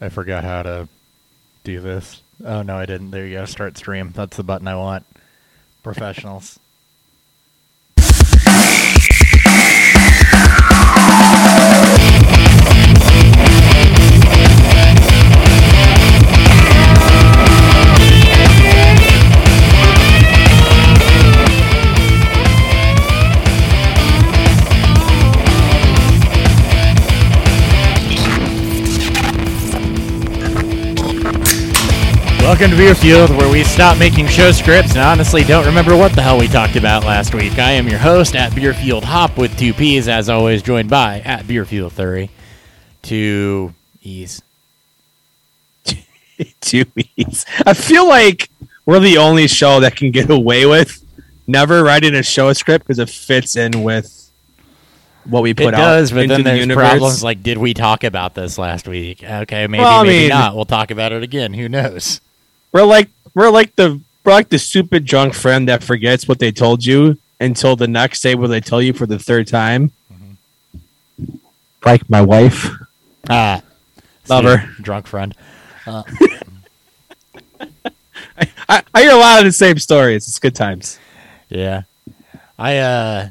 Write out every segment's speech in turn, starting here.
I forgot how to do this. Oh no, I didn't. There you go. Start stream. That's the button I want. Professionals. Welcome to Beerfield, where we stop making show scripts and honestly don't remember what the hell we talked about last week. I am your host at Beerfield Hop with two P's, as always, joined by at Beerfield Thury. Two E's. two E's. I feel like we're the only show that can get away with never writing a show script because it fits in with what we put it out. does, but into then the there's universe. problems like, did we talk about this last week? Okay, maybe, Well, maybe mean- not. We'll talk about it again. Who knows? We're like we're like the we're like the stupid drunk friend that forgets what they told you until the next day when they tell you for the third time. Like my wife. Ah, Love see, her. drunk friend. I, I hear a lot of the same stories. It's good times. Yeah, I uh,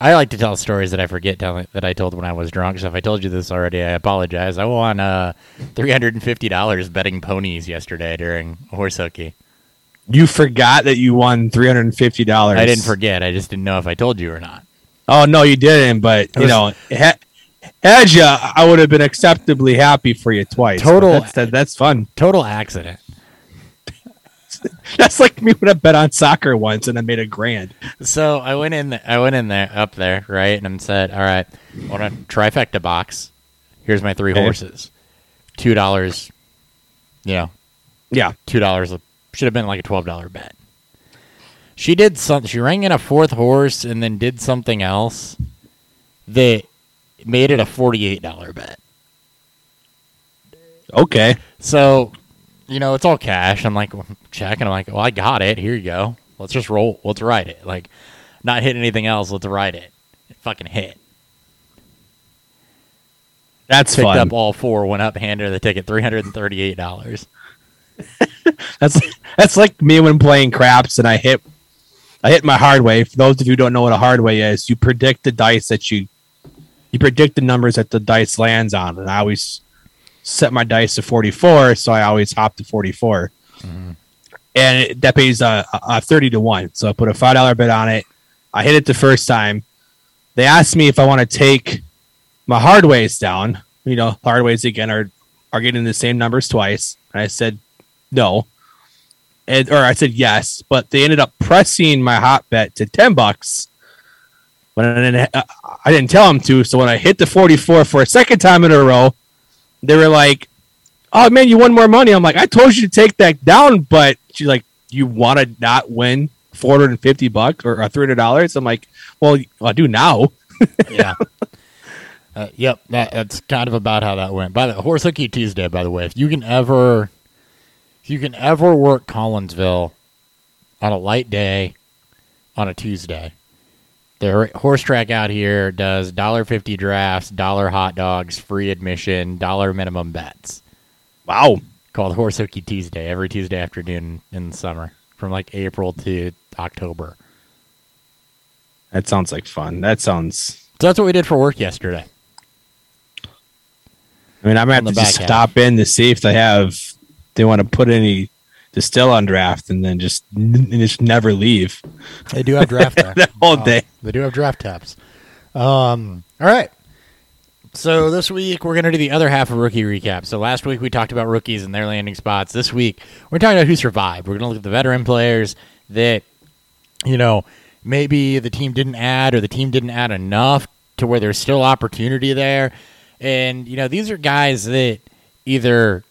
I like to tell stories that I forget telling that I told when I was drunk. So if I told you this already, I apologize. I won uh three hundred and fifty dollars betting ponies yesterday during horse hooky. You forgot that you won three hundred and fifty dollars. I didn't forget. I just didn't know if I told you or not. Oh no, you didn't. But you was- know, ha- had you, I would have been acceptably happy for you twice. Total- That's, that, that's fun. Total accident. That's like me when I bet on soccer once and I made a grand. So I went in. I went in there up there, right, and said, "All right, I want a trifecta box. Here's my three horses. Two dollars. You know, Yeah. two dollars should have been like a twelve dollar bet. She did something. She rang in a fourth horse and then did something else that made it a forty eight dollar bet. Okay. So, you know, it's all cash. I'm like, check, and I'm like, well, I got it. Here you go. Let's just roll. Let's write it. Like, not hit anything else. Let's write it. It fucking hit. That's Picked fun. up all four. Went up, handed her the ticket. Three hundred and thirty eight dollars. That's that's like me when playing craps and I hit I hit my hard way. For those of you who don't know what a hard way is, you predict the dice that you you predict the numbers that the dice lands on. And I always set my dice to 44, so I always hop to 44. And it, that pays uh, uh, 30 to 1. So I put a $5 bet on it. I hit it the first time. They asked me if I want to take my hard ways down. You know, hard ways again are are getting the same numbers twice. And I said no. And or I said yes, but they ended up pressing my hot bet to 10 bucks. When I didn't, uh, I didn't tell them to, so when I hit the 44 for a second time in a row, they were like, "Oh man, you won more money." I'm like, "I told you to take that down," but she's like, "You want to not win 450 bucks or, or 300 dollars?" I'm like, "Well, I do now." Yeah. uh, yep. That, that's kind of about how that went. By the horse hooky Tuesday, by the way, if you can ever, if you can ever work Collinsville on a light day on a Tuesday, the horse track out here does dollar fifty drafts, dollar hot dogs, free admission, dollar minimum bets. Wow. Called Horse Hooky Tuesday every Tuesday afternoon in the summer, from like April to October. That sounds like fun. That sounds. So that's what we did for work yesterday. I mean, I'm gonna have to just stop in to see if they have. They want to put any distill on draft and then just and just never leave They do have draft there. that whole day. They do have draft taps. Um, all right. So this week we're going to do the other half of rookie recap. So last week we talked about rookies and their landing spots. This week we're talking about who survived. We're going to look at the veteran players that you know maybe the team didn't add or the team didn't add enough to where there's still opportunity there. And you know these are guys that either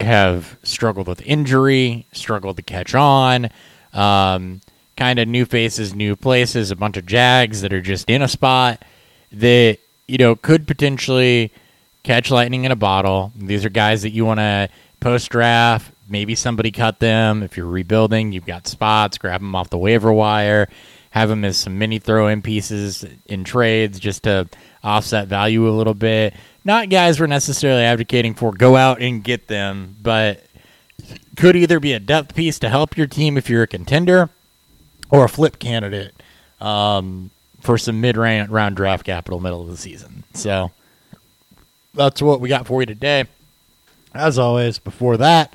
have struggled with injury, struggled to catch on, um, kind of new faces, new places, a bunch of Jags that are just in a spot that, you know, could potentially catch lightning in a bottle. These are guys that you want to post draft. Maybe somebody cut them. If you're rebuilding, you've got spots, grab them off the waiver wire, have them as some mini throw in pieces in trades just to offset value a little bit. Not guys we're necessarily advocating for go out and get them, but could either be a depth piece to help your team if you're a contender or a flip candidate um, for some mid round draft capital middle of the season. So that's what we got for you today. As always, before that,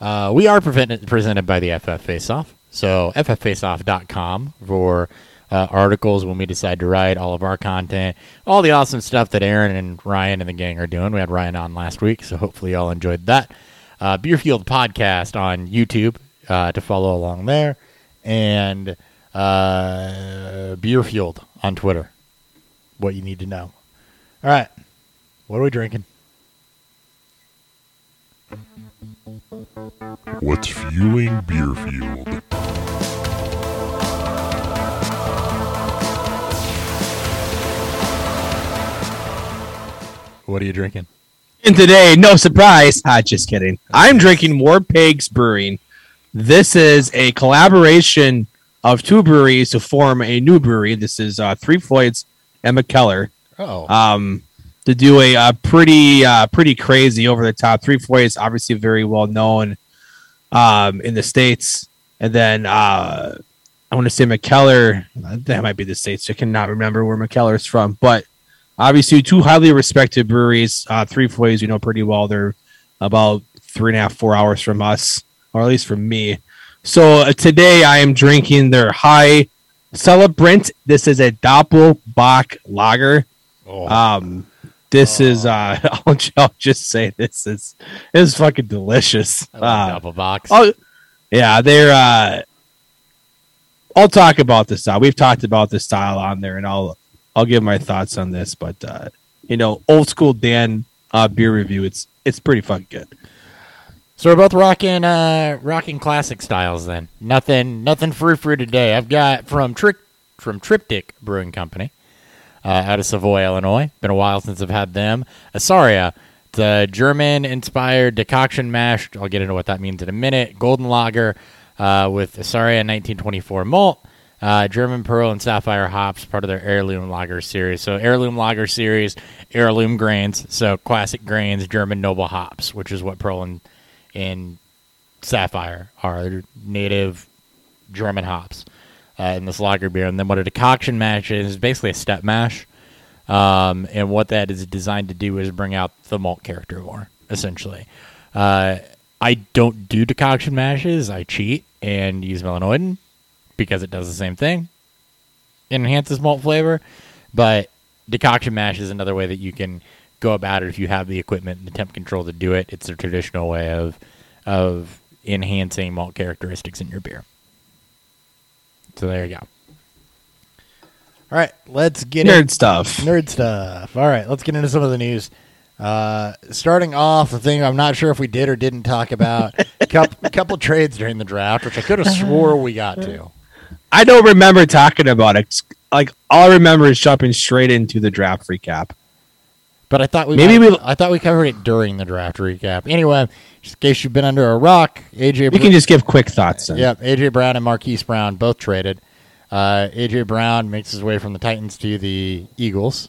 uh, we are presented, by the FF Faceoff. So fffaceoff.com for uh, articles when we decide to write all of our content, all the awesome stuff that Aaron and Ryan and the gang are doing. We had Ryan on last week, so hopefully y'all enjoyed that. Uh, Beerfield podcast on YouTube uh, to follow along there, and uh, Beerfield on Twitter. What you need to know. All right, what are we drinking? What's fueling Beerfield? What are you drinking? And today, no surprise. Ah, just kidding. I'm drinking War Pigs Brewing. This is a collaboration of two breweries to form a new brewery. This is uh, Three Floyds and Mikkeller. Oh, Um, to do a, uh pretty uh, pretty crazy over the top. Three Floyds obviously very well known um, in the states, and then uh, I want to say Mikkeller. That might be the states. I cannot remember where Mikkeller is from, but obviously two highly respected breweries. Uh, Three Floyds, you know pretty well. They're about three and a half, four hours from us, or at least from me. So uh, today I am drinking their High Celebrant. This is a Doppelbock Lager. oh. Um, this is uh, I'll, I'll just say this is this is fucking delicious. Like Uh, double box. Oh, yeah, they're. Uh, I'll talk about the style. We've talked about the style on there, and I'll I'll give my thoughts on this. But uh, you know, old school Dan uh, beer review. It's it's pretty fucking good. So we're both rocking uh rocking classic styles then. Nothing nothing frou frou today. I've got from Trick from Triptych Brewing Company uh, out of Savoy, Illinois. Been a while since I've had them. Isaria, a German inspired decoction mash. I'll get into what that means in a minute. Golden lager uh, with Isaria 1924 malt. Uh, German Pearl and Sapphire hops, part of their heirloom lager series. So heirloom lager series, heirloom grains. So classic grains, German noble hops, which is what Pearl and and Sapphire are They're native German hops uh, in this lager beer. And then what a decoction mash is is basically a step mash. Um, and what that is designed to do is bring out the malt character more, essentially. Uh, I don't do decoction mashes. I cheat and use melanoidin because it does the same thing. It enhances malt flavor, but decoction mash is another way that you can go about it if you have the equipment and the temp control to do it. It's a traditional way of of enhancing malt characteristics in your beer. So there you go. All right, let's get Nerd in- stuff. Nerd stuff. All right, let's get into some of the news. Uh, starting off, the thing I'm not sure if we did or didn't talk about a couple, couple trades during the draft, which I could have swore we got to. I don't remember talking about it. Like all I remember is jumping straight into the draft recap. But I thought we Maybe might- we- I thought we covered it during the draft recap. Anyway, just in case you've been under a rock, AJ. We can just give quick thoughts. Then. Yep, AJ Brown and Marquise Brown both traded. Uh, AJ Brown makes his way from the Titans to the Eagles,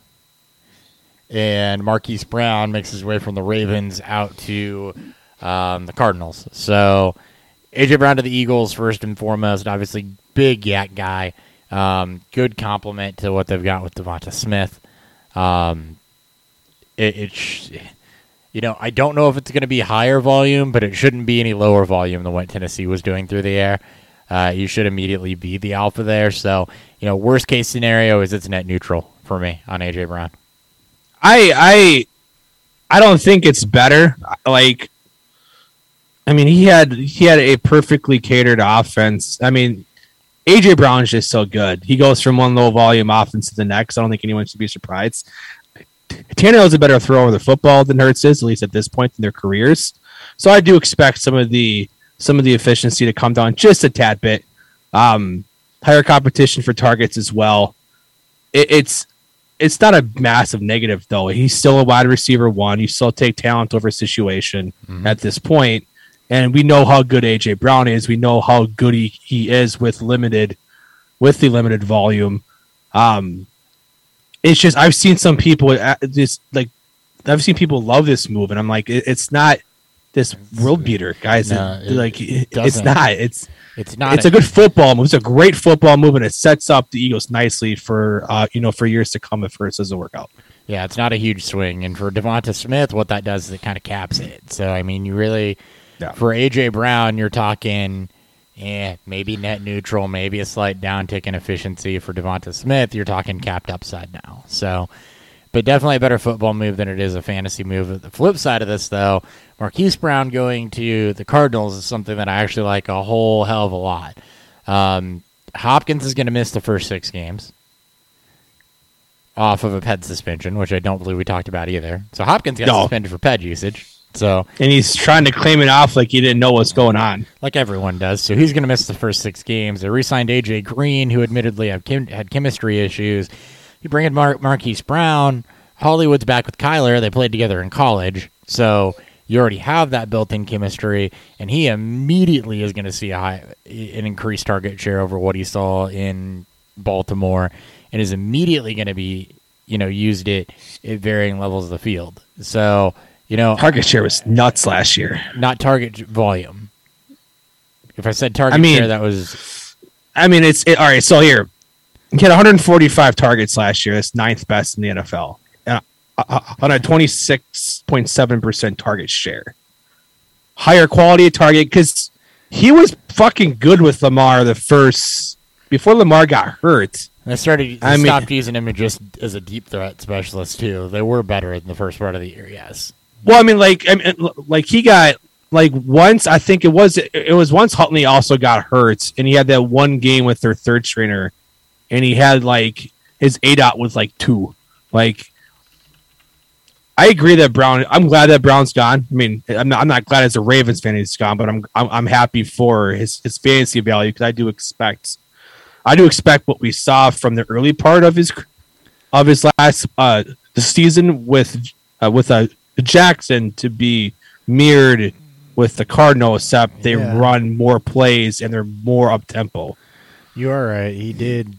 and Marquise Brown makes his way from the Ravens out to um, the Cardinals. So AJ Brown to the Eagles first and foremost. Obviously, big YAC guy. Um, good compliment to what they've got with Devonta Smith. Um, it, you know, I don't know if it's going to be higher volume, but it shouldn't be any lower volume than what Tennessee was doing through the air. Uh, you should immediately be the alpha there. So, you know, worst case scenario is it's net neutral for me on AJ Brown. I I I don't think it's better. Like I mean, he had he had a perfectly catered offense. I mean, AJ Brown's just so good. He goes from one low volume offense to the next. I don't think anyone should be surprised. Tannehill's a better thrower of the football than Hurts is, at least at this point in their careers. So I do expect some of the some of the efficiency to come down just a tad bit. Um, higher competition for targets as well. It, it's it's not a massive negative though. He's still a wide receiver one. You still take talent over situation at this point. And we know how good AJ Brown is. We know how good he, he is with limited with the limited volume. Um, it's just I've seen some people uh, just like I've seen people love this move, and I'm like, it, it's not this world beater, guys. No, It- it like it- it's doesn't. It's It's not. it's a good football move. It's a great football move, and it sets up the Eagles nicely for uh, you know for years to come if Hurts doesn't work out. Yeah, it's not a huge swing, and for Devonta Smith, what that does is it kind of caps it. So I mean, you really Yeah. for AJ Brown, you're talking, yeah, maybe net neutral, maybe a slight downtick in efficiency. For Devonta Smith, you're talking capped upside now. So, but definitely a better football move than it is a fantasy move. The flip side of this, though, Marquise Brown going to the Cardinals is something that I actually like a whole hell of a lot. Um, Hopkins is going to miss the first six games off of a ped suspension, which I don't believe we talked about either. So Hopkins got No. suspended for ped usage. So And he's trying to claim it off like he didn't know what's going on. like everyone does. So he's going to miss the first six games. They re-signed AJ Green, who admittedly had, chem- had chemistry issues. You bring in Mar- Marquise Brown. Hollywood's back with Kyler. They played together in college, so you already have that built-in chemistry. And he immediately is going to see a high, an increased target share over what he saw in Baltimore, and is immediately going to be, you know, used it at varying levels of the field. So you know, Target share was nuts last year. not target volume. If I said target I mean- share, that was I mean, it's it, all right. So here, he had 145 targets last year. That's ninth best in the NFL uh, uh, on a 26.7 percent target share. Higher quality of target because he was fucking good with Lamar the first before Lamar got hurt. they started. They I mean- stopped using him just as a deep threat specialist too. They were better in the first part of the year. Yes, Well, I mean, like, I mean, like he got like once. I think it was it was once Huntley also got hurt, and he had that one game with their third strainer, and he had like his A dot was like two. Like, I agree that Brown. I'm glad that Brown's gone. I mean, I'm not. I'm not glad as a Ravens fan he's gone, but I'm I'm, I'm happy for his his fantasy value because I do expect, I do expect what we saw from the early part of his of his last uh the season with uh, with a Jackson to be mirrored with the Cardinal, except they Yeah. run more plays and they're more up tempo. you are right. He did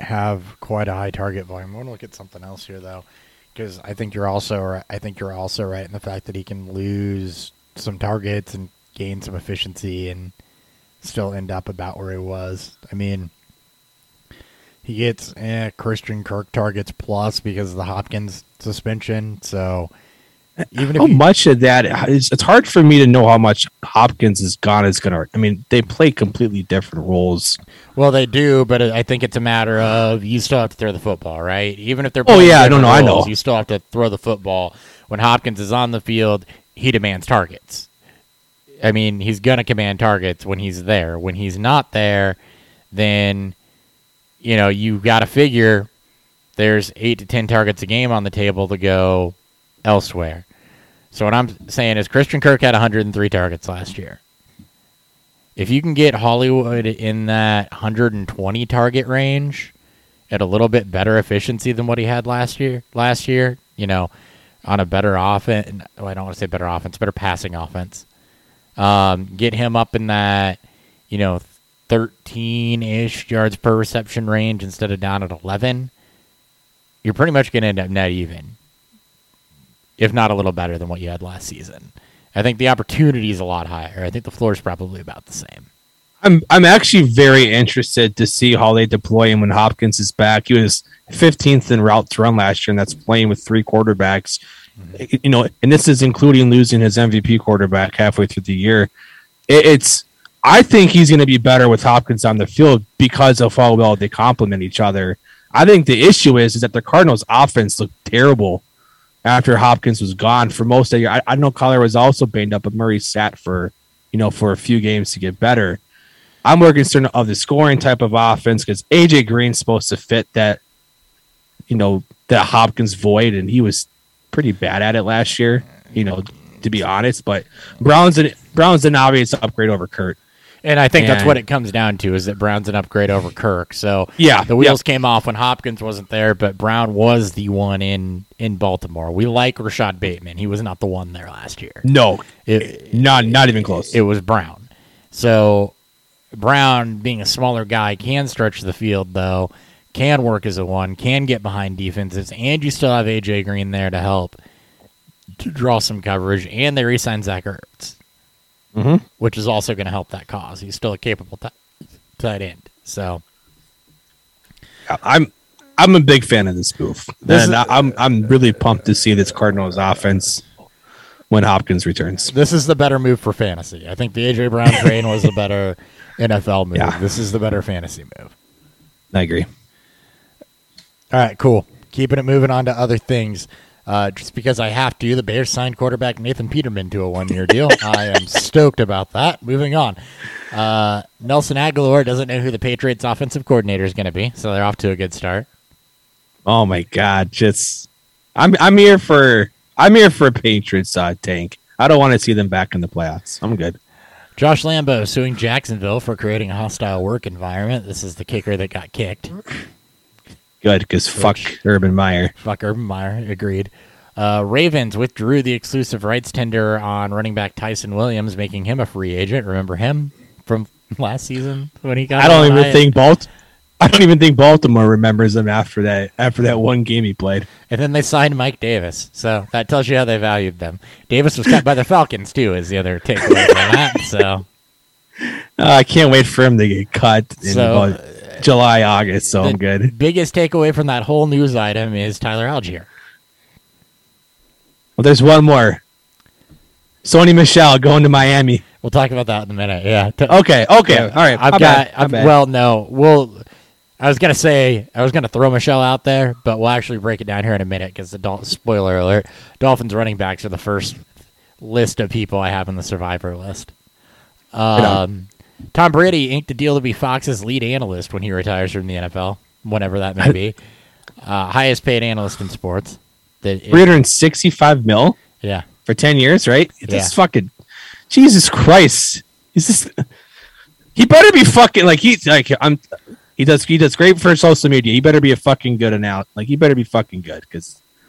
have quite a high target volume. I want to look at something else here though, because I think you're also right. I think you're also right in the fact that he can lose some targets and gain some efficiency and still end up about where he was. I mean, he gets eh, Christian Kirk targets plus because of the Hopkins suspension. So even if How you, much of that? It's, it's hard for me to know how much Hopkins is gone. Is going to. I mean, they play completely different roles. well, they do, but I think it's a matter of you still have to throw the football, right? Even if they're Oh, playing yeah, no, different no, I know. You still have to throw the football. When Hopkins is on the field, he demands targets. I mean, he's gonna command targets when he's there. When he's not there, then you know you got to figure there's eight to ten targets a game on the table to go elsewhere. So what I'm saying is Christian Kirk had 103 targets last year. If you can get Hollywood in that 120 target range at a little bit better efficiency than what he had last year, last year, you know, on a better offense, well, I don't want to say better offense, better passing offense. Um, get him up in that, you know, 13 ish yards per reception range instead of down at 11. You're pretty much going to end up net even, if not a little better than what you had last season. I think the opportunity is a lot higher. I think the floor is probably about the same. I'm I'm actually very interested to see how they deploy him when Hopkins is back. He was 15th in route to run last year, and that's playing with three quarterbacks. Mm-hmm. You know, and this is including losing his MVP quarterback halfway through the year. It, it's I think he's going to be better with Hopkins on the field because of how well they complement each other. I think the issue is is that the Cardinals' offense looked terrible after Hopkins was gone for most of the year. I, I know Kyler was also banged up, but Murray sat for you know for a few games to get better. I'm more concerned of the scoring type of offense because AJ Green's supposed to fit that, you know, that Hopkins void, and he was pretty bad at it last year. You know, to be honest, but Brown's an Brown's an obvious upgrade over Kirk. And I think that's what it comes down to is that Brown's an upgrade over Kirk. So Yeah, the wheels came off when Hopkins wasn't there, but Brown was the one in in Baltimore. We like Rashad Bateman. He was not the one there last year. No, It, not not even close. it was Brown. So Brown, being a smaller guy, can stretch the field though, can work as a one, can get behind defenses, and you still have AJ Green there to help to draw some coverage, and they re-signed Zach Ertz, Mhm. which is also going to help that cause. He's still a capable t- tight end, so I'm I'm a big fan of this move. This and is- I- I'm I'm really pumped to see this Cardinals offense when Hopkins returns. this is the better move for fantasy. I think the AJ Brown train was the better NFL move. Yeah. This is the better fantasy move. I agree. All right, cool. Keeping it moving on to other things. Uh, just because I have to, the Bears signed quarterback Nathan Peterman to a one-year deal. I am stoked about that. Moving on. Uh, Nelson Agholor doesn't know who the Patriots' offensive coordinator is going to be, so they're off to a good start. Oh my god, just I'm I'm here for I'm here for a Patriots uh, tank. I don't want to see them back in the playoffs. I'm good. Josh Lambo suing Jacksonville for creating a hostile work environment. This is the kicker that got kicked. Good because fuck Urban Meyer. Fuck Urban Meyer. Agreed. Uh, Ravens withdrew the exclusive rights tender on running back Ty'Son Williams, making him a free agent. Remember him from last season when he got? I don't even think Balt. I don't even think Baltimore remembers him after that after that one game he played. And then they signed Mike Davis, so that tells you how they valued them. Davis was cut by the Falcons too, is the other takeaway from that. So, Uh, I can't wait for him to get cut in So, July, August. So the I'm good. biggest takeaway from that whole news item is Tyler Allgeier. Well, there's one more. Sony Michel going to Miami. We'll talk about that in a minute. Yeah. Okay, okay, all right. I've got. I've, well, no. We'll. I was gonna say I was gonna throw Michel out there, but we'll actually break it down here in a minute because the Dol- spoiler alert: Dolphins running backs are the first list of people I have in the survivor list. Um, Tom Brady inked a deal to be Fox's lead analyst when he retires from the NFL, whenever that may be. Uh, highest paid analyst in sports. That 365 mil yeah. for 10 years, right? This Yeah. fucking Jesus Christ. Is this He better be fucking like he's like I'm he does he does great for social media. He better be a fucking good out. Like he better be fucking good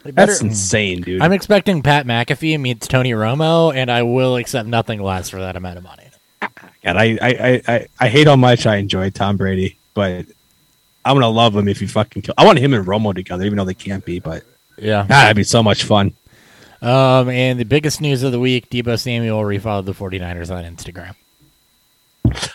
better- that's insane, dude. I'm expecting Pat McAfee meets Tony Romo, and I will accept nothing less for that amount of money. I, I, I, I, I hate how much I enjoy Tom Brady, but I'm gonna love him if he fucking kill. I want him and Romo together, even though they can't be. But Yeah. God, that'd be so much fun. Um, and the biggest news of the week: Deebo Samuel refollowed the 49ers on Instagram.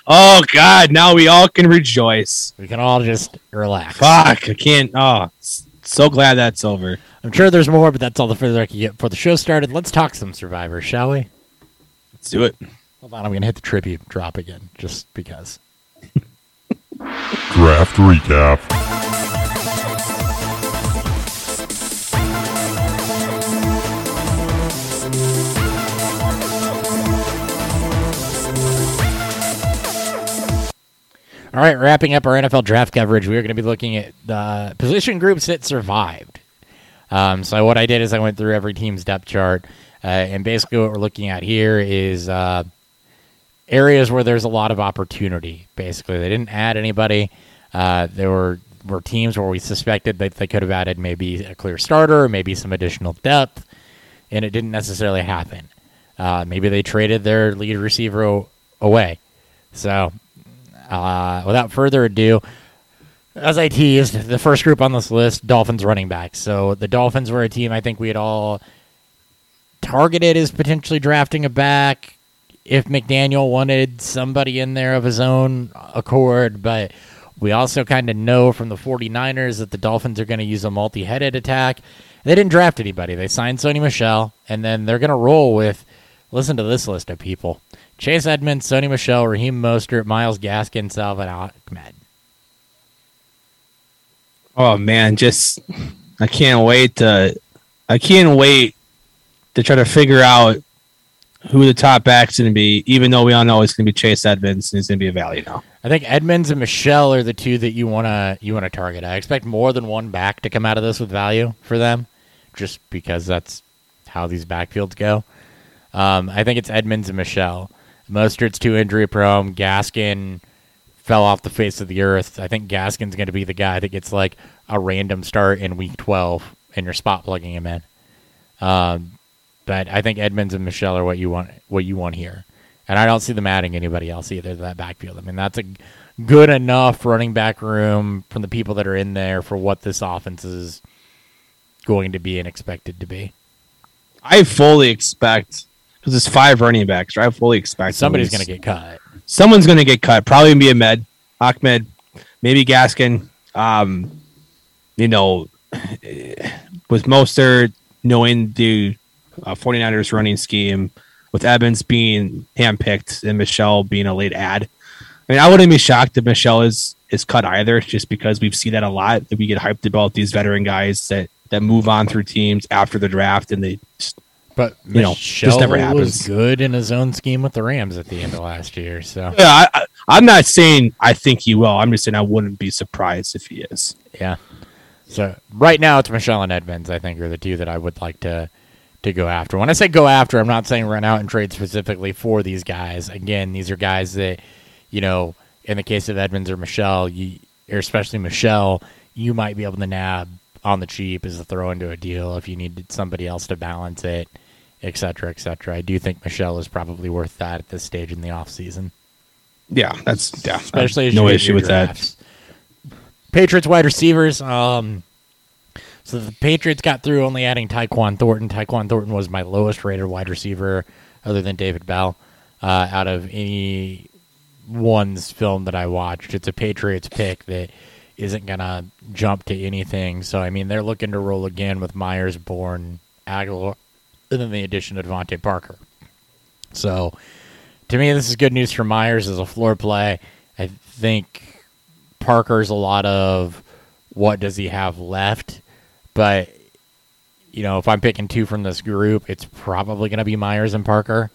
Oh God, now we all can rejoice. We can all just relax. Fuck, I can't. Oh, so glad that's over. I'm sure there's more, but that's all the further I can get before the show started. Let's talk some Survivor, shall we? Let's do it. Hold on, I'm gonna hit the tribute drop again, just because. Draft recap. All right, wrapping up our NFL draft coverage, we are going to be looking at the position groups that survived. Um, so what I did is I went through every team's depth chart, uh, and basically what we're looking at here is uh, areas where there's a lot of opportunity. Basically, they didn't add anybody. Uh, there were were teams where we suspected that they could have added maybe a clear starter, maybe some additional depth, and it didn't necessarily happen. Uh, maybe they traded their lead receiver o- away. So uh, without further ado, as I teased, the first group on this list, Dolphins running backs. So the Dolphins were a team I think we had all targeted as potentially drafting a back if McDaniel wanted somebody in there of his own accord, but we also kind of know from the 49ers that the Dolphins are going to use a multi-headed attack. They didn't draft anybody. They signed Sony Michel, and then they're going to roll with, listen to this list of people. Chase Edmonds, Sony Michel, Raheem Mostert, Myles Gaskin, Salvon Ahmed. Oh man, just I can't wait to I can't wait to try to figure out who the top back's going to be. Even though we all know it's going to be Chase Edmonds and he's going to be a value now. I think Edmonds and Michel are the two that you wanna you wanna target. I expect more than one back to come out of this with value for them, just because that's how these backfields go. Um, I think it's Edmonds and Michel. Mostert's too injury prone. Gaskin fell off the face of the earth. I think Gaskin's going to be the guy that gets like a random start in week 12 and you're spot plugging him in. Um, but I think Edmonds and Michel are what you want what you want here. And I don't see them adding anybody else either to that backfield. I mean, that's a good enough running back room from the people that are in there for what this offense is going to be and expected to be. I fully expect because it's five running backs. Right? I fully expect Somebody's going to get cut. someone's going to get cut. Probably be Ahmed, Ahmed, maybe Gaskin. Um, you know, with Mostert knowing the uh, 49ers running scheme, with Evans being handpicked and Michel being a late ad. I mean, I wouldn't be shocked if Michel is is cut either, just because we've seen that a lot. That we get hyped about these veteran guys that that move on through teams after the draft and they just But You know, Michel never was happens. good in his own scheme with the Rams at the end of last year. So Yeah, I, I, I'm not saying I think he will. I'm just saying I wouldn't be surprised if he is. yeah. So right now it's Michel and Edmonds. I think are the two that I would like to to go after. When I say go after, I'm not saying run out and trade specifically for these guys. Again, these are guys that you know. In the case of Edmonds or Michel, you, or especially Michel, you might be able to nab on the cheap as a throw into a deal if you needed somebody else to balance it, et cetera, et cetera. I do think Michel is probably worth that at this stage in the off season. Yeah, that's yeah. especially as no you issue your with that. Patriots wide receivers. Um, so the Patriots got through only adding Tyquan Thornton. Tyquan Thornton was my lowest rated wide receiver, other than David Bell, uh, out of any one's film that I watched. It's a Patriots pick that isn't gonna jump to anything. So I mean, they're looking to roll again with Meyers, Bourne, Agholor, and then the addition of DeVante Parker. So to me, this is good news for Meyers as a floor play. I think Parker's a lot of what does he have left, but you know, if I'm picking two from this group, it's probably going to be Meyers and Parker.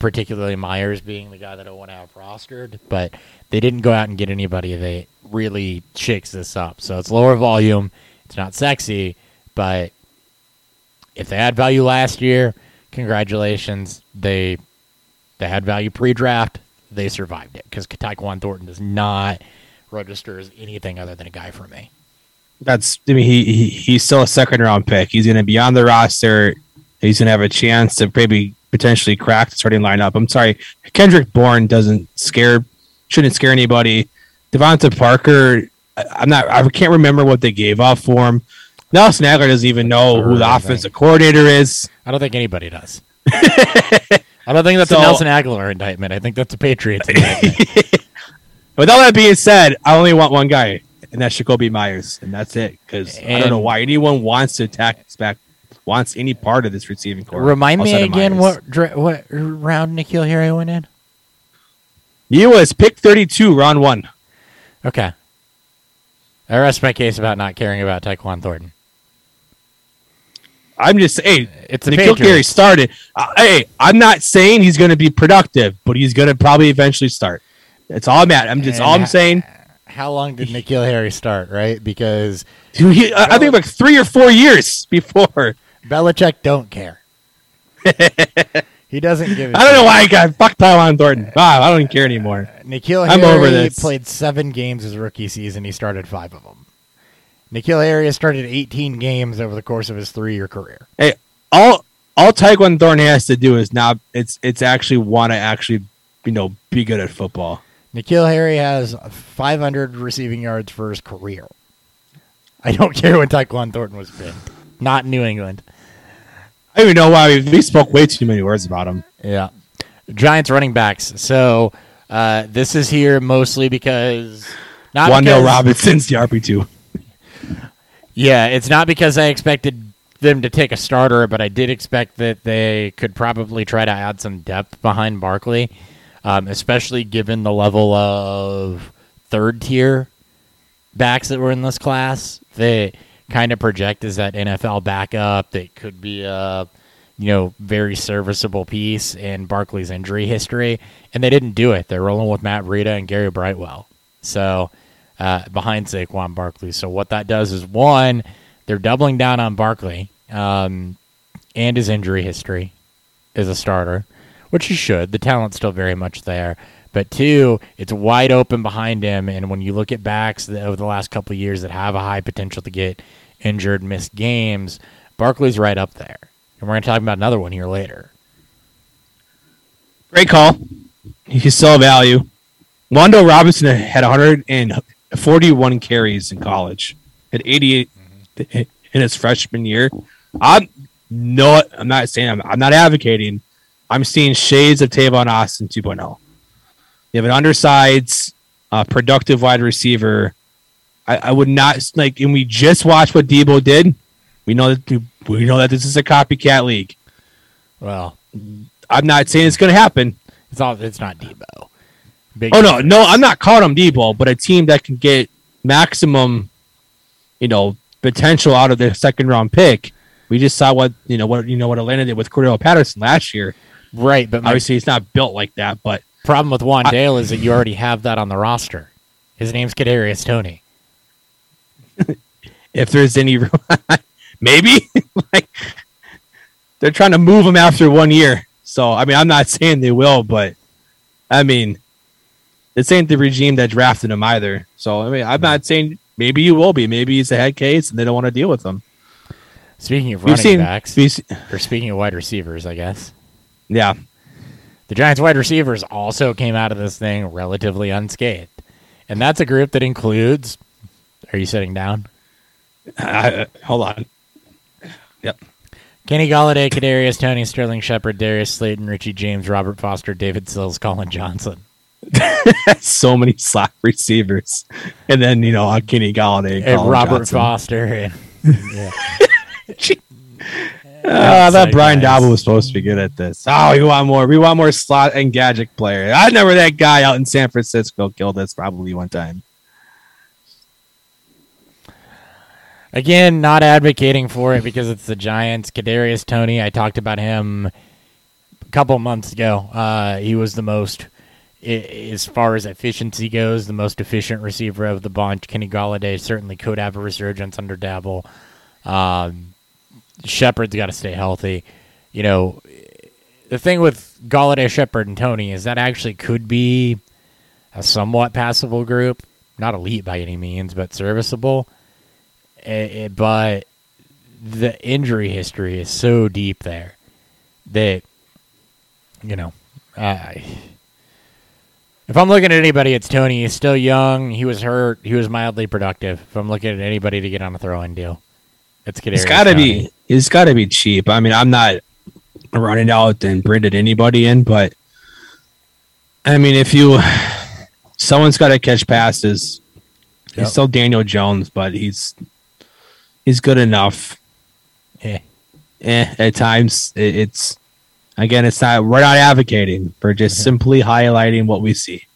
Particularly Meyers being the guy that I want to have rostered, but they didn't go out and get anybody that really shakes this up. So it's lower volume. It's not sexy, but if they had value last year, congratulations. They they had value pre-draft. They survived it because Tyquan Thornton does not register as anything other than a guy for me. That's I mean he, he he's still a second round pick. He's going to be on the roster. He's going to have a chance to maybe potentially crack the starting lineup. I'm sorry, Kendrick Bourne doesn't scare shouldn't scare anybody. DeVante Parker, I'm not. I can't remember what they gave up for him. Nelson Agholor doesn't even know who the offensive coordinator is. I don't think anybody does. I don't think that's So- a Nelson Agholor indictment. I think that's a Patriots indictment. With all that being said, I only want one guy, and that's Jakobi Meyers, and that's it. Because I don't know why anyone wants to attack back, wants any part of this receiving core. Remind me again what what round N'Keal Harry went in? he was pick thirty-two, round one. Okay. I rest my case about not caring about Tyquan Thornton. I'm just hey, It's N'Keal Patriots. started. Uh, hey, I'm not saying he's going to be productive, but he's going to probably eventually start. That's all I'm at. I'm just And all I'm saying. How long did N'Keal Harry start? Right, because Dude, he- I I think like three or four years before. Belichick don't care. he doesn't give. a I don't know why I got fuck Tyquan Thornton. Wow, I don't care anymore. Uh, N'Keal I'm Harry over this. played seven games his rookie season. He started five of them. N'Keal Harry has started 18 games over the course of his three-year career. Hey, all all Taekwondo Thornton has to do is now it's it's actually want to actually you know be good at football. N'Keal Harry has 500 receiving yards for his career. I don't care when Tyquan Thornton was picked. Not New England. I don't even know why we, spoke way too many words about him. Yeah. Giants running backs. So uh, this is here mostly because not Wan'Dale because, Robinson's the RB two. Yeah, it's not because I expected them to take a starter, but I did expect that they could probably try to add some depth behind Barkley, um, especially given the level of third tier backs that were in this class. They kind of project as that NFL backup that could be a you know very serviceable piece in Barkley's injury history, and they didn't do it. They're rolling with Matt Breida and Gary Brightwell. So uh, behind Saquon Barkley. So what that does is one, they're doubling down on Barkley um, and his injury history as a starter, which he should. The talent's still very much there. But two, it's wide open behind him, and when you look at backs that, over the last couple of years that have a high potential to get injured, miss games, Barkley's right up there. And we're going to talk about another one here later. Great call. He's still a value. Wan'Dale Robinson had 141 carries in college, had 88 mm-hmm. in his freshman year. I'm no, I'm not saying I'm, I'm not advocating. I'm seeing shades of Tavon Austin 2.0. You have an undersized, uh, productive wide receiver. I, I would not like, and we just watched what Deebo did. We know that we know that this is a copycat league. Well, I'm not saying it's going to happen. it's all. It's not Deebo. Big Oh no, no, I'm not calling them Deebo, but a team that can get maximum, you know, potential out of their second round pick. We just saw what you know what you know what Atlanta did with Cordarrelle Patterson last year. Right, but my Obviously, it's not built like that, but problem with Wan'Dale is that you already have that on the roster. His name's Kadarius Toney. if there's any, maybe like they're trying to move him after one year. So I mean, I'm not saying they will, but I mean, this ain't the regime that drafted him either. So I mean, I'm not saying maybe you will be. Maybe he's a head case and they don't want to deal with him. Speaking of running seen, backs, or speaking of wide receivers, I guess yeah. the Giants' wide receivers also came out of this thing relatively unscathed, and that's a group that includes. Are you sitting down? Uh, hold on. Yep. Kenny Golladay, Kadarius Toney, Sterling Shepard, Darius Slayton, Richie James, Robert Foster, David Sills, Collin Johnson. so many slot receivers, and then you know uh, Kenny Golladay, And Robert Johnson. Foster. And, yeah. Uh, I thought Brian guys. Daboll was supposed to be good at this. Oh, we want more. We want more slot and gadget player. I remember that guy out in San Francisco killed us probably one time. Again, not advocating for it because it's the Giants. Kadarius Toney, I talked about him a couple months ago. Uh, he was the most, as far as efficiency goes, the most efficient receiver of the bunch. Kenny Golladay certainly could have a resurgence under Daboll. Um, Shepard's got to stay healthy. You know, the thing with Golladay, Shepard, and Toney is that actually could be a somewhat passable group. Not elite by any means, but serviceable. Eh, eh, but the injury history is so deep there that you know I if I'm looking at anybody, it's Toney. He's still young. He was hurt. He was mildly productive. If I'm looking at anybody to get on a throw-in deal, it's Kadarius It's got to be. It's got to be cheap. I mean, I'm not running out and bringing anybody in, but I mean, if you someone's got to catch passes. Yep. He's still Daniel Jones, but he's he's good enough. Eh. Eh, at times it, it's again, it's not. We're not advocating. We're just Mm-hmm. simply highlighting what we see.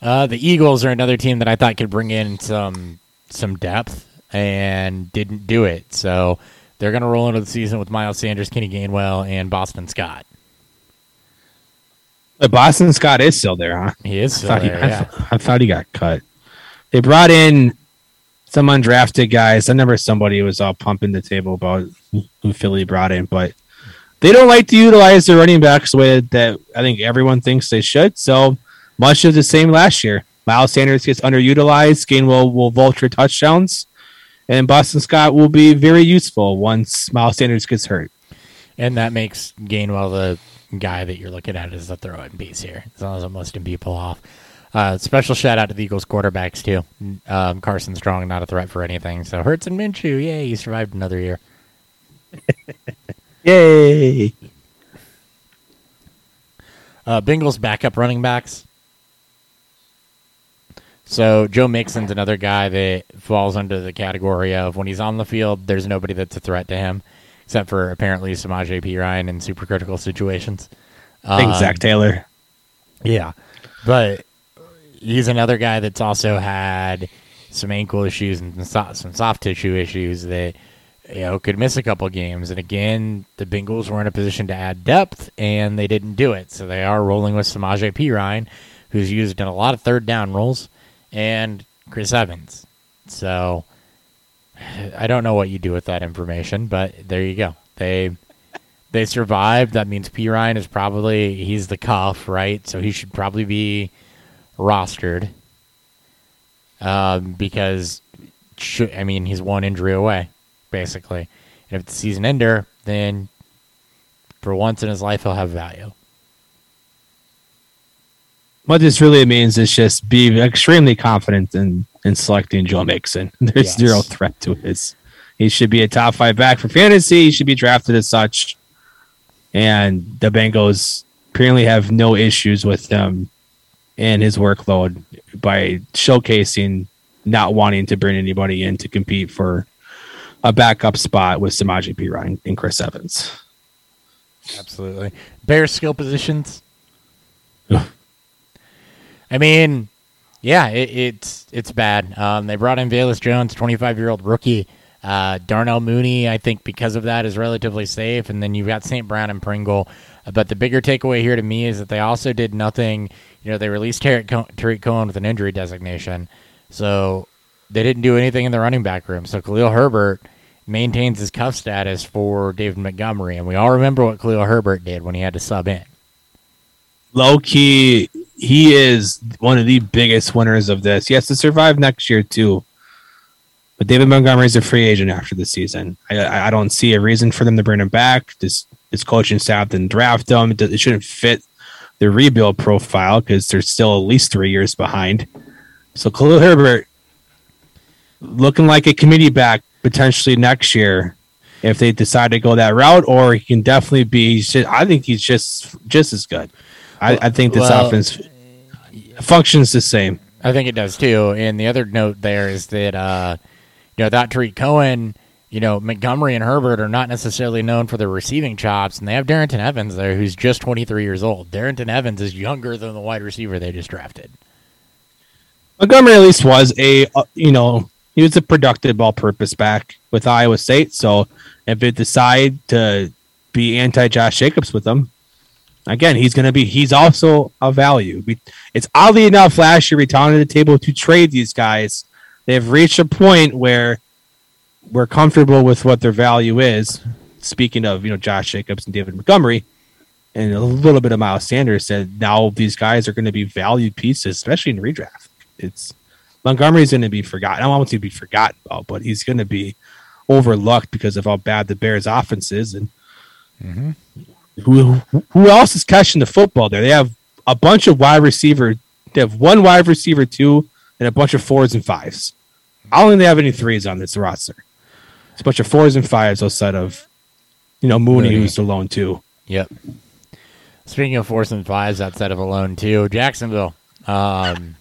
Uh, the Eagles are another team that I thought could bring in some some depth and didn't do it. So they're going to roll into the season with Miles Sanders, Kenny Gainwell, and Boston Scott. But Boston Scott is still there, huh? He is I still thought, he, there. I, yeah. th- I thought he got cut. They brought in some undrafted guys. I remember somebody was all pumping the table about who Philly brought in, but they don't like to utilize their running backs the way that I think everyone thinks they should. So much of the same last year. Miles Sanders gets underutilized. Gainwell will vulture touchdowns, and Boston Scott will be very useful once Miles Sanders gets hurt. And that makes Gainwell the guy that you're looking at as the throw-in piece here, as long as I'm listing people off. Uh, special shout out to the Eagles quarterbacks too. Um, Carson Strong not a threat for anything. So Hurts and Minshew, yay, he survived another year. Yay! Uh, Bengals backup running backs. So Joe Mixon's another guy that falls under the category of when he's on the field, there's nobody that's a threat to him, except for apparently Samaje Perine in super critical situations. I think Um, Zac Taylor. Yeah, but he's another guy that's also had some ankle issues and some soft tissue issues that you know could miss a couple games. And again, the Bengals were in a position to add depth, and they didn't do it. So they are rolling with Samaje Perine, who's used in a lot of third down rolls, and Chris Evans. So I don't know what you do with that information, but there you go. They they survived. That means Perine is probably he's the cuff, right? So he should probably be rostered. Um, because should, I mean he's one injury away, basically. And if it's season ender, then for once in his life he'll have value. What this really means is just be extremely confident in in selecting Joe Mixon. There's Yes. zero threat to his. He should be a top five back for fantasy. He should be drafted as such. And the Bengals apparently have no issues with him and his workload by showcasing not wanting to bring anybody in to compete for a backup spot with Samaje Perine and Chris Evans. Absolutely. Bears skill positions. I mean, yeah, it, it's it's bad. Um, they brought in Velus Jones, 25 year old rookie. Uh, Darnell Mooney, I think because of that, is relatively safe. And then you've got St. Brown and Pringle. But the bigger takeaway here to me is that they also did nothing. You know, they released Tarik Cohen with an injury designation. So they didn't do anything in the running back room. So Khalil Herbert maintains his cuff status for David Montgomery. And we all remember what Khalil Herbert did when he had to sub in. Low key, he is one of the biggest winners of this. He has to survive next year too. But David Montgomery is a free agent after the season. I, I don't see a reason for them to bring him back. This this coaching staff didn't draft him. It, it shouldn't fit the rebuild profile because they're still at least three years behind. So Khalil Herbert looking like a committee back potentially next year if they decide to go that route, or he can definitely be. I think he's just just as good. I, I think this Well- offense functions the same. I think it does too. And the other note there is that uh, you know that Tarik Cohen, you know Montgomery and Herbert are not necessarily known for their receiving chops, and they have Darrynton Evans there, who's just 23 years old. Darrynton Evans is younger than the wide receiver they just drafted. Montgomery at least was a uh, you know he was a productive all-purpose back with Iowa State. So if they decide to be anti Josh Jacobs with them, again he's going to be he's also a value. It's oddly enough last year we at the table to trade these guys. They've reached a point where we're comfortable with what their value is. Speaking of you know Josh Jacobs and David Montgomery. And a little bit of Miles Sanders said now these guys are going to be valued pieces, especially in redraft it's Montgomery's going to be forgotten. I don't want to be forgotten about, but he's going to be overlooked because of how bad the Bears' offense is. And mm-hmm. Who who else is catching the football there? They have a bunch of wide receiver. They have one wide receiver, two, and a bunch of fours and fives. I don't think they have any threes on this roster. It's a bunch of fours and fives outside of, you know, Mooney, Mooney. who's alone too. Yep. Speaking of fours and fives outside of alone too, Jacksonville. Um,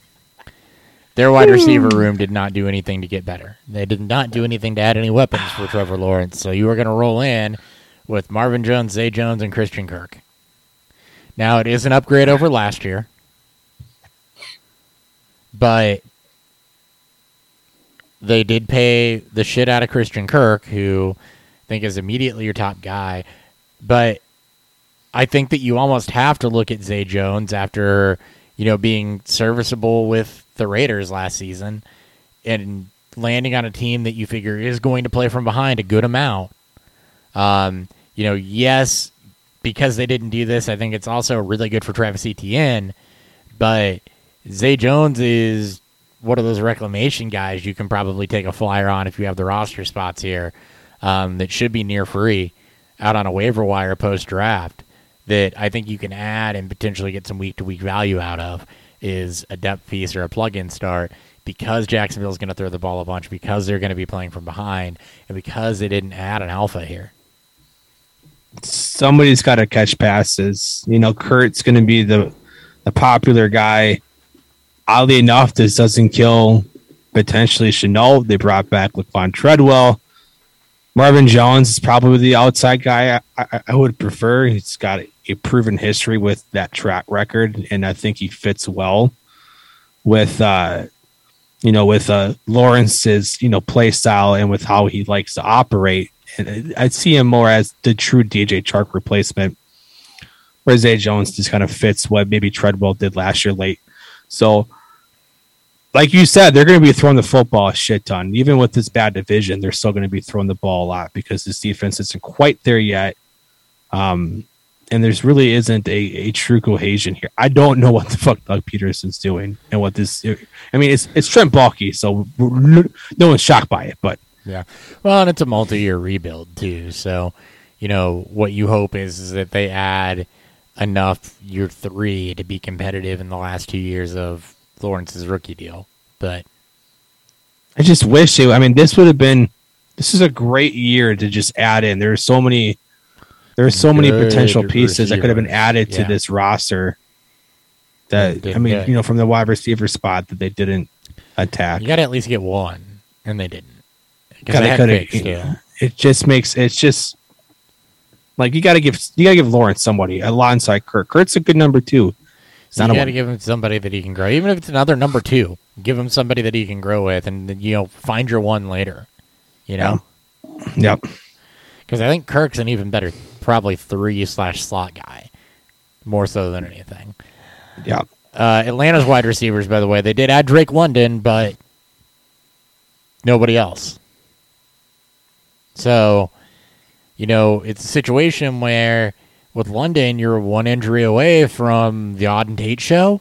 their wide receiver room did not do anything to get better. They did not do anything to add any weapons for Trevor Lawrence. So you are going to roll in with Marvin Jones, Zay Jones, and Christian Kirk. Now it is an upgrade over last year, but they did pay the shit out of Christian Kirk, who I think is immediately your top guy. But I think that you almost have to look at Zay Jones after, you know, being serviceable with the Raiders last season and landing on a team that you figure is going to play from behind a good amount. Um, you know, yes, because they didn't do this, I think it's also really good for Travis Etienne. But Zay Jones is one of those reclamation guys you can probably take a flyer on if you have the roster spots here um, that should be near free out on a waiver wire post draft that I think you can add and potentially get some week to week value out of is a depth piece or a plug in start because Jacksonville's going to throw the ball a bunch because they're going to be playing from behind and because they didn't add an alpha here. Somebody's got to catch passes. You know, Kirk's going to be the the popular guy. Oddly enough, this doesn't kill potentially Chanel. They brought back Laquan Treadwell. Marvin Jones is probably the outside guy I, I, I would prefer. He's got a, a proven history with that track record, and I think he fits well with uh, you know with uh, Lawrence's you know play style and with how he likes to operate. And I see him more as the true DJ Chark replacement, where Zay Jones just kind of fits what maybe Treadwell did last year late. So, like you said, they're going to be throwing the football a shit ton. Even with this bad division, they're still going to be throwing the ball a lot because this defense isn't quite there yet. Um, and there's really isn't a, a true cohesion here. I don't know what the fuck Doug Pederson's doing and what this. I mean, it's it's Trent Baalke, so no one's shocked by it, but Yeah. Well, and it's a multi-year rebuild too. So, you know, what you hope is, is that they add enough year three to be competitive in the last two years of Lawrence's rookie deal. But I just wish it. I mean, this would have been. This is a great year to just add in. There are so many. There are so many potential pieces that could have been added to Yeah. this roster. That I mean, you know, from the wide receiver spot that they didn't attack. you got to at least get one, and they didn't. Because God, they they coulda- picks. It just makes it's just like you got to give you got to give Lawrence somebody alongside Kirk. Kirk's a good number two. It's You got to give him somebody that he can grow, even if it's another number two. Give him somebody that he can grow with, and then, you know, find your one later. You know, Yep. because I think Kirk's an even better, probably three slash slot guy, more so than anything. Yep. Uh, Atlanta's wide receivers, by the way, they did add Drake London, but nobody else. So, you know, it's a situation where with London, you're one injury away from the Auden Tate show.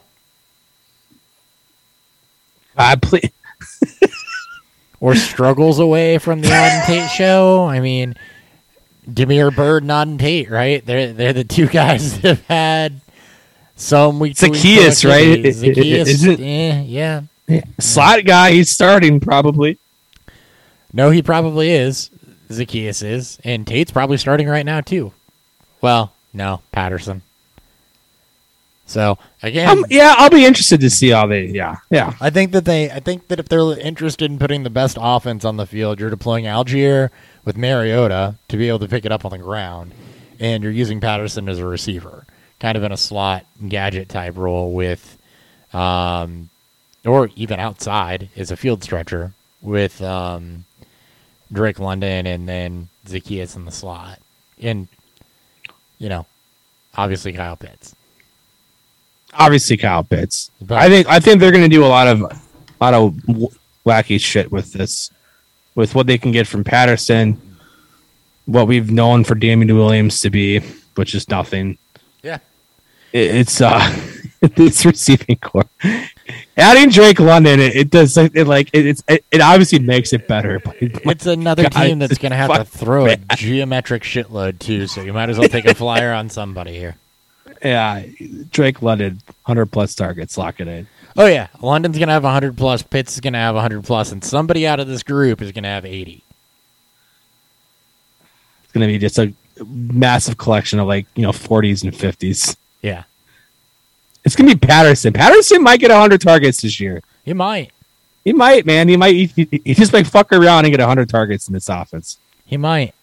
I play. or struggles away from the Odd and Tate show. I mean, Damiere Byrd and Auden Tate, right? They're they're the two guys that have had some week. to Zaccheaus, right? productivity. I- I- Zaccheaus, isn't- eh, yeah. Slot guy, he's starting probably. No, he probably is. Zaccheaus is, and Tate's probably starting right now too. Well, no, Patterson. So again, Um, yeah, I'll be interested to see how they. Yeah, yeah. I think that they. I think that if they're interested in putting the best offense on the field, you're deploying Allgeier with Mariota to be able to pick it up on the ground, and you're using Patterson as a receiver, kind of in a slot gadget type role with, um, or even outside as a field stretcher with um, Drake London and then Zaccheaus in the slot, and you know, obviously Kyle Pitts. Obviously, Kyle Pitts. But- I think. I think they're going to do a lot of, a lot of wacky shit with this, with what they can get from Patterson, what we've known for Damian Williams to be, which is nothing. Yeah. It, it's uh, this receiving corps. Adding Drake London, it, it does it, like it, it's it, it obviously makes it better, but it, It's another God, team that's going to have to throw a geometric shitload too. So you might as well take a flyer on somebody here. yeah, Drake London, hundred plus targets, lock it in. Oh yeah, London's going to have 100 plus. Pitts is going to have 100 plus, and somebody out of this group is going to have 80. It's gonna be just a massive collection of like you know forties and fifties. Yeah, It's gonna be Patterson. Patterson might get hundred targets this year. he might. He might, man. He might. He, he, just might fuck around and get hundred targets in this offense. He might.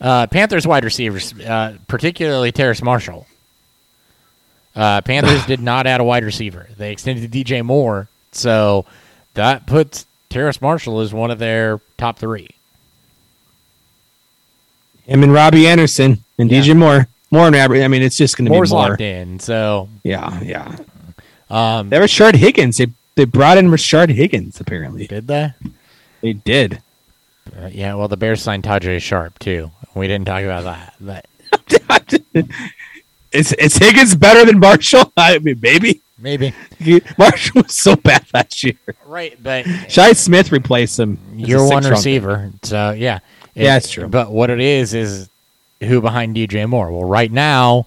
Uh, Panthers wide receivers, uh, particularly Terrace Marshall. Uh, Panthers did not add a wide receiver. They extended DJ Moore, so that puts Terrace Marshall as one of their top three. Him and Robbie Anderson and Yeah. DJ Moore. Moore and Robbie. I mean, it's just gonna be more. locked in, so Yeah, yeah. um, They Rashard Higgins. They they brought in Rashard Higgins. Apparently, did they? they did. Uh, yeah, well, the Bears signed Tajae Sharpe too. We didn't talk about that, but is is Higgins better than Marshall? I mean, maybe. maybe Marshall was so bad last year. right. But Shi Smith replaced him. you're one receiver, so yeah, Yeah, it's true. But what it is is who behind DJ Moore? Well, right now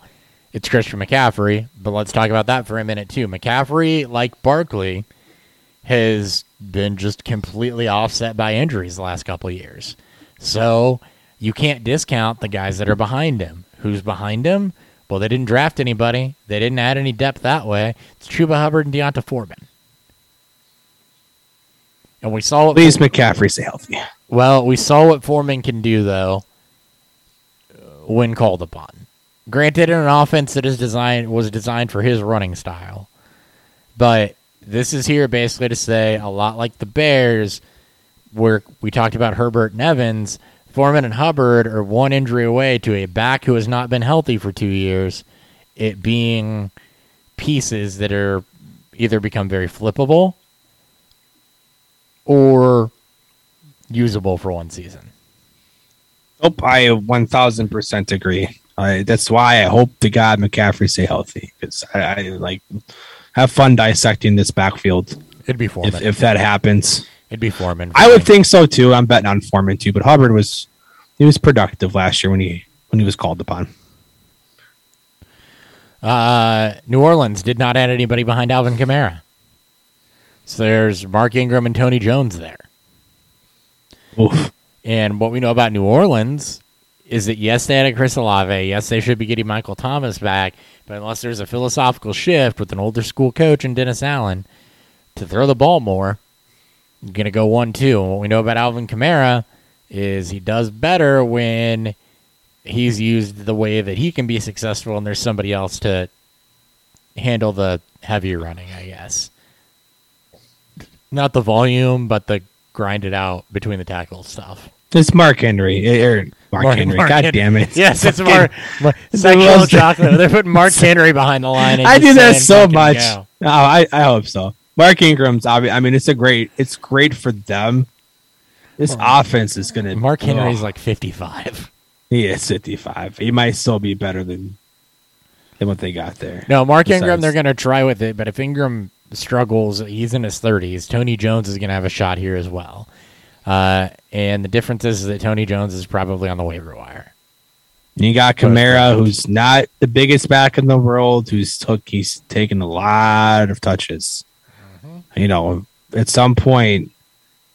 it's Christian McCaffrey, but let's talk about that for a minute too. McCaffrey, like Barkley, has been just completely offset by injuries the last couple of years. So you can't discount the guys that are behind him. Who's behind him? Well, they didn't draft anybody. They didn't add any depth that way. It's Chuba Hubbard and D'Onta Foreman. And we saw what Please, McCaffrey, stay healthy. well, we saw what Foreman can do though when called upon. Granted, in an offense that is designed was designed for his running style, but this is here basically to say a lot like the Bears, where we talked about Herbert and Evans. Foreman and Hubbard are one injury away to a back who has not been healthy for two years. It being pieces that are either become very flippable or usable for one season. Nope, I one thousand percent agree. I, that's why I hope to God McCaffrey stay healthy because I, I like have fun dissecting this backfield It'd be Foreman. if, if that happens. It'd be Foreman. I would think so too. I'm betting on Foreman too, but Hubbard was he was productive last year when he when he was called upon. Uh, New Orleans did not add anybody behind Alvin Kamara. So there's Mark Ingram and Tony Jones there. Oof. And what we know about New Orleans is that yes, they added Chris Olave. Yes, they should be getting Michael Thomas back. But unless there's a philosophical shift with an older school coach and Dennis Allen to throw the ball more, you're going to go 1 2. And what we know about Alvin Kamara is he does better when he's used the way that he can be successful and there's somebody else to handle the heavy running, I guess. Not the volume, but the grind it out between the tackles stuff. It's Mark Henry. eh, Or Mark, Mark- Henry. Mark God Hen- damn it. Yes, it's Mark. Sexual chocolate. They're putting Mark Henry behind the line. I do that so much. go." Oh, I, I hope so. Mark Ingram's obvious. I mean, it's a great. It's great for them. This offense is gonna. Mark Henry's like 55. he is fifty five. He might still be better than than what they got there. No, Mark Ingram, they're going to try with it. But if Ingram struggles, he's in his 30s. Tony Jones is going to have a shot here as well. Uh, and the difference is that Tony Jones is probably on the waiver wire. You got Kamara, who's not the biggest back in the world, who's took he's taken a lot of touches. You know, at some point,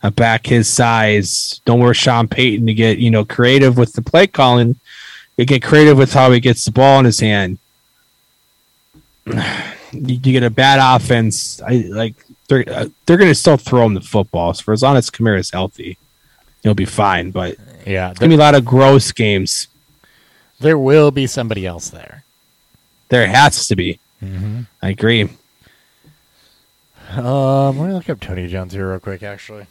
a back his size, don't worry, Sean Payton to get you know creative with the play calling. You get creative with how he gets the ball in his hand. You, you get a bad offense. I like they're uh, they're going to still throw him the football. So for as long as Kamara's healthy, he'll be fine. But it's Yeah, going to be a lot of gross games. there will be somebody else there. There has to be. Mm-hmm. I agree. Um, let me look up Tony Jones here real quick, actually.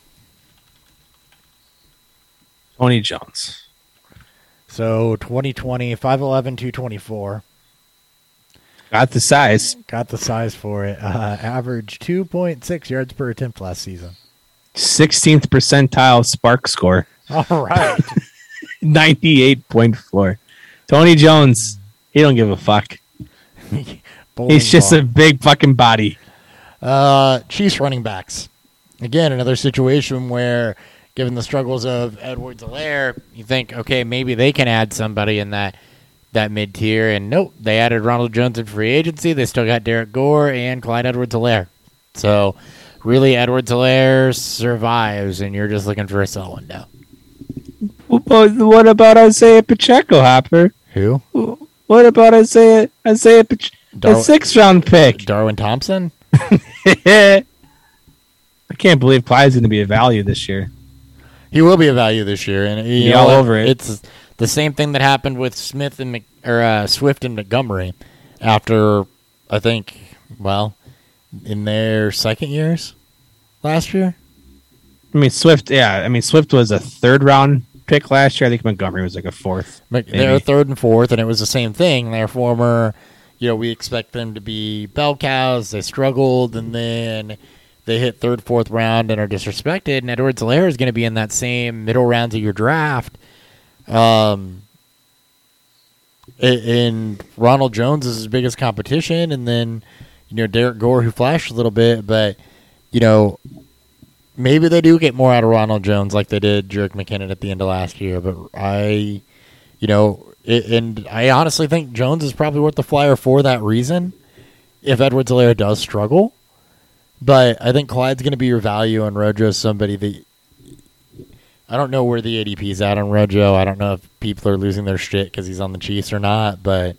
Tony Jones. So 2020, 5'11, 224. Got the size. Got the size for it. Uh, average 2.6 yards per attempt last season. 16th percentile spark score. All right. 98.4. Tony Jones. He don't give a fuck. He's just ball. a big fucking body. Uh, Chiefs running backs. Again, another situation where, given the struggles of Edwards-Helaire, you think, okay, maybe they can add somebody in that that mid tier. And nope, they added Ronald Jones in free agency. They still got Derrick Gore and Clyde Edwards-Helaire. So, really, Edwards-Helaire survives, and you're just looking for a sell window. What what about Isaiah Pacheco, Hopper? Who? What about Isaiah Isaiah Pacheco? Dar- a six round pick. Darwin Thompson? I can't believe Clyde's going to be a value this year. He will be a value this year, and you know all over it. It's the same thing that happened with Smith and Mc, or uh, Swift and Montgomery after I think well in their second years last year. I mean, Swift, yeah. I mean, Swift was a third round pick last year. I think Montgomery was like a fourth. Maybe. They're third and fourth, and it was the same thing. Their former, you know, we expect them to be bell cows. They struggled, and then they hit third, fourth round and are disrespected. And Edwards-Helaire is going to be in that same middle rounds of your draft. Um, and Ronald Jones is his biggest competition, and then you know Derrick Gore who flashed a little bit, but you know maybe they do get more out of Ronald Jones like they did Jerick McKinnon at the end of last year. But I, you know, it, and I honestly think Jones is probably worth the flyer for that reason. If Edwards-Helaire does struggle, but I think Clyde's going to be your value, and Rojo's somebody that I don't know where the ADP is at on Rojo. I don't know if people are losing their shit because he's on the Chiefs or not, but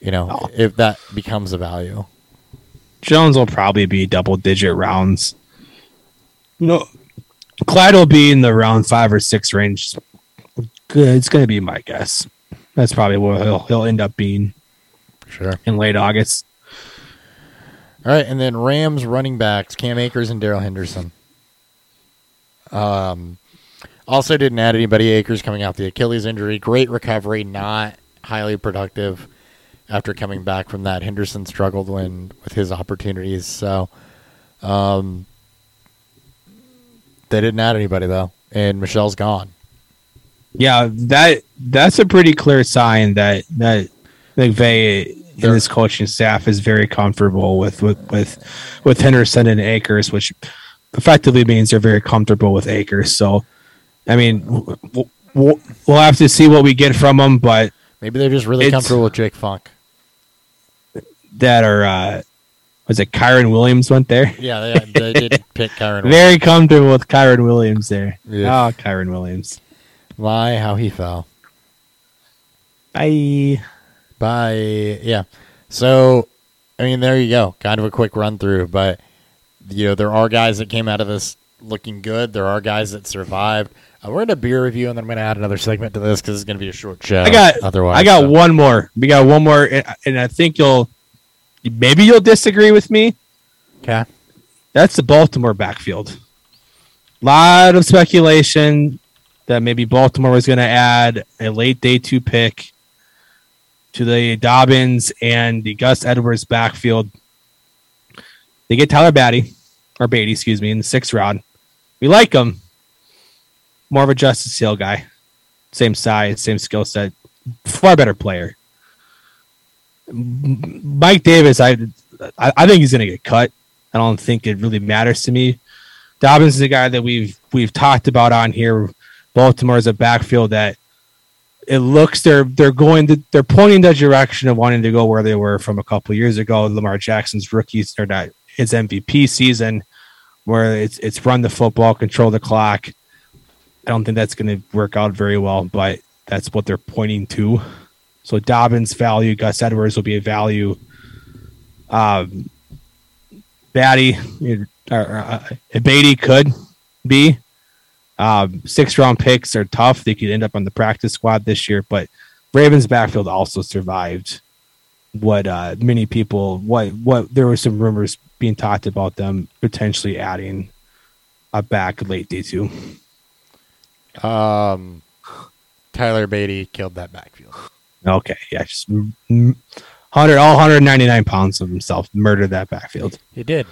you know, Oh. if that becomes a value. Jones will probably be double digit rounds. No, Clyde will be in the round five or six range. Good, it's going to be my guess. That's probably what he'll he'll end up being Sure. in late August. All right, and then Rams running backs Cam Akers and Darrell Henderson. Um, also didn't add anybody. Akers coming out the Achilles injury, great recovery, not highly productive after coming back from that. Henderson struggled when with his opportunities, so um, they didn't add anybody though, and Michel's gone. Yeah, that that's a pretty clear sign that that McVay and They're- his coaching staff is very comfortable with with with with Henderson and Akers, which effectively means they're very comfortable with Akers. So, I mean, we'll, we'll, we'll have to see what we get from them, but Maybe they're just really comfortable with Jake Funk. that are uh was it Kyren Williams went there? Yeah, they, they did pick Kyren. Very comfortable with Kyren Williams there. Yeah. Oh, Kyren Williams. Why? How he fell. Bye. by yeah so i mean there you go kind of a quick run through but you know there are guys that came out of this looking good there are guys that survived uh, we're gonna beer review and then i'm gonna add another segment to this because it's gonna be a short show I got otherwise I got so. one more. We got one more and, and I think you'll maybe you'll disagree with me. okay That's the Baltimore backfield. A Lot of speculation that maybe Baltimore was going to add a late day two pick to the Dobbins and the Gus Edwards backfield. They get Tyler Batty or Badie, excuse me, in the sixth round. We like him. More of a Justice Hill guy. Same size, same skill set. Far better player. Mike Davis, I I, I think he's going to get cut. I don't think it really matters to me. Dobbins is a guy that we've we've talked about on here. Baltimore is a backfield that it looks they're they're going to they're pointing the direction of wanting to go where they were from a couple years ago. Lamar Jackson's rookies or not his MVP season, where it's it's run the football, control the clock. I don't think that's going to work out very well, but that's what they're pointing to. So Dobbins value, Gus Edwards will be a value. Um, Batty or uh, Badie could be. Um, six round picks are tough. They could end up on the practice squad this year, but Ravens backfield also survived what uh, many people what what there were some rumors being talked about them potentially adding a back late day two. Um tyler Badie killed that backfield Okay, yeah, just hundred all hundred ninety nine pounds of himself murdered that backfield. he did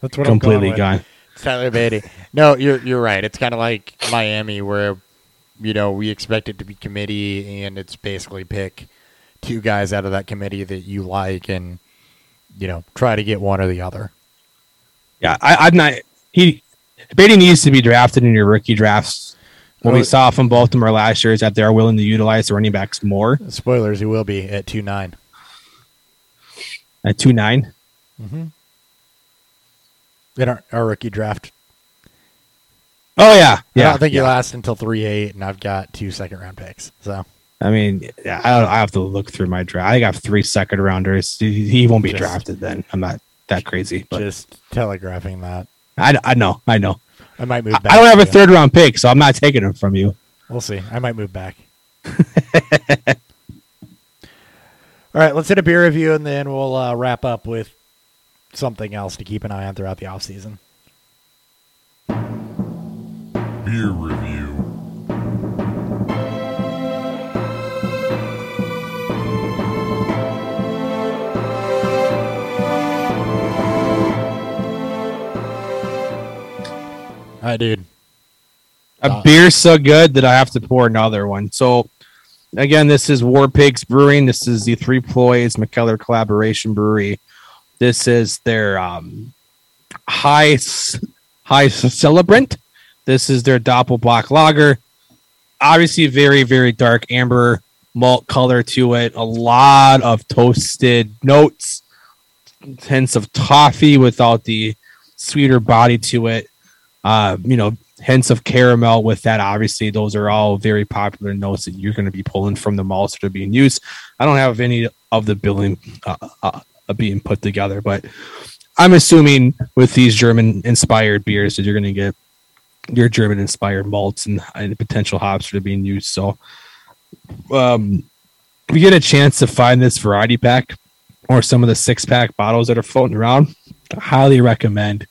that's what Completely I'm going with. gone. Tyler Badie. No, you're you're right. It's kind of like Miami, where you know we expect it to be committee, and it's basically pick two guys out of that committee that you like, and you know try to get one or the other. Yeah, I, I'm not. He Badie needs to be drafted in your rookie drafts. What we Oh. saw from Baltimore last year is that they're willing to utilize the running backs more Spoilers: He will be at two nine. at two nine. Mm-hmm. In our, our rookie draft, Oh yeah, I yeah. don't think yeah. he lasts until three eight, and I've got two second round picks. So I mean, yeah, I, I have to look through my draft. I got three second rounders. He, he won't be Just- drafted then. I'm not that crazy, but just telegraphing that. I, I know, I know. I might move I, back. I don't have a third round pick, so I'm not taking him from you. We'll see. I might move back. All right, let's hit a beer review and then we'll uh, wrap up with something else to keep an eye on throughout the off season. Beer review. Right, did. A Uh, beer's so good that I have to pour another one. So again, this is War Pigs Brewing. This is the Three Floyds Mikkeller collaboration brewery. This is their um, high high celebrant. This is their Doppelbock lager. Obviously, very very dark amber malt color to it. A lot of toasted notes, hints of toffee without the sweeter body to it. Uh, you know, hints of caramel with that. Obviously, those are all very popular notes that you're going to be pulling from the malts that are being used. I don't have any of the billing uh, uh, being put together, but I'm assuming with these German inspired beers that you're going to get your German inspired malts and, and potential hops that are being used. So, um, if you get a chance to find this variety pack or some of the six pack bottles that are floating around, I highly recommend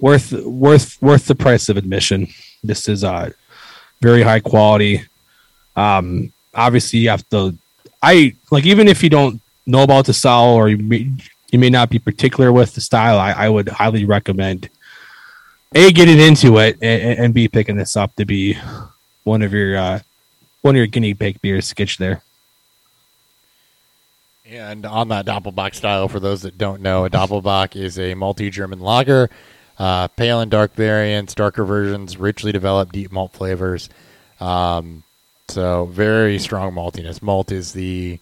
worth worth worth the price of admission. This is uh very high quality. Um obviously you have to I like even if you don't know about the style or you may, you may not be particular with the style, I, I would highly recommend A getting into it and, and picking this up to be one of your uh one of your guinea pig beers to get there. And on that Doppelbock style, for those that don't know, a Doppelbock is a multi-German lager, uh, pale and dark variants, darker versions, richly developed deep malt flavors. Um, so very strong maltiness. Malt is the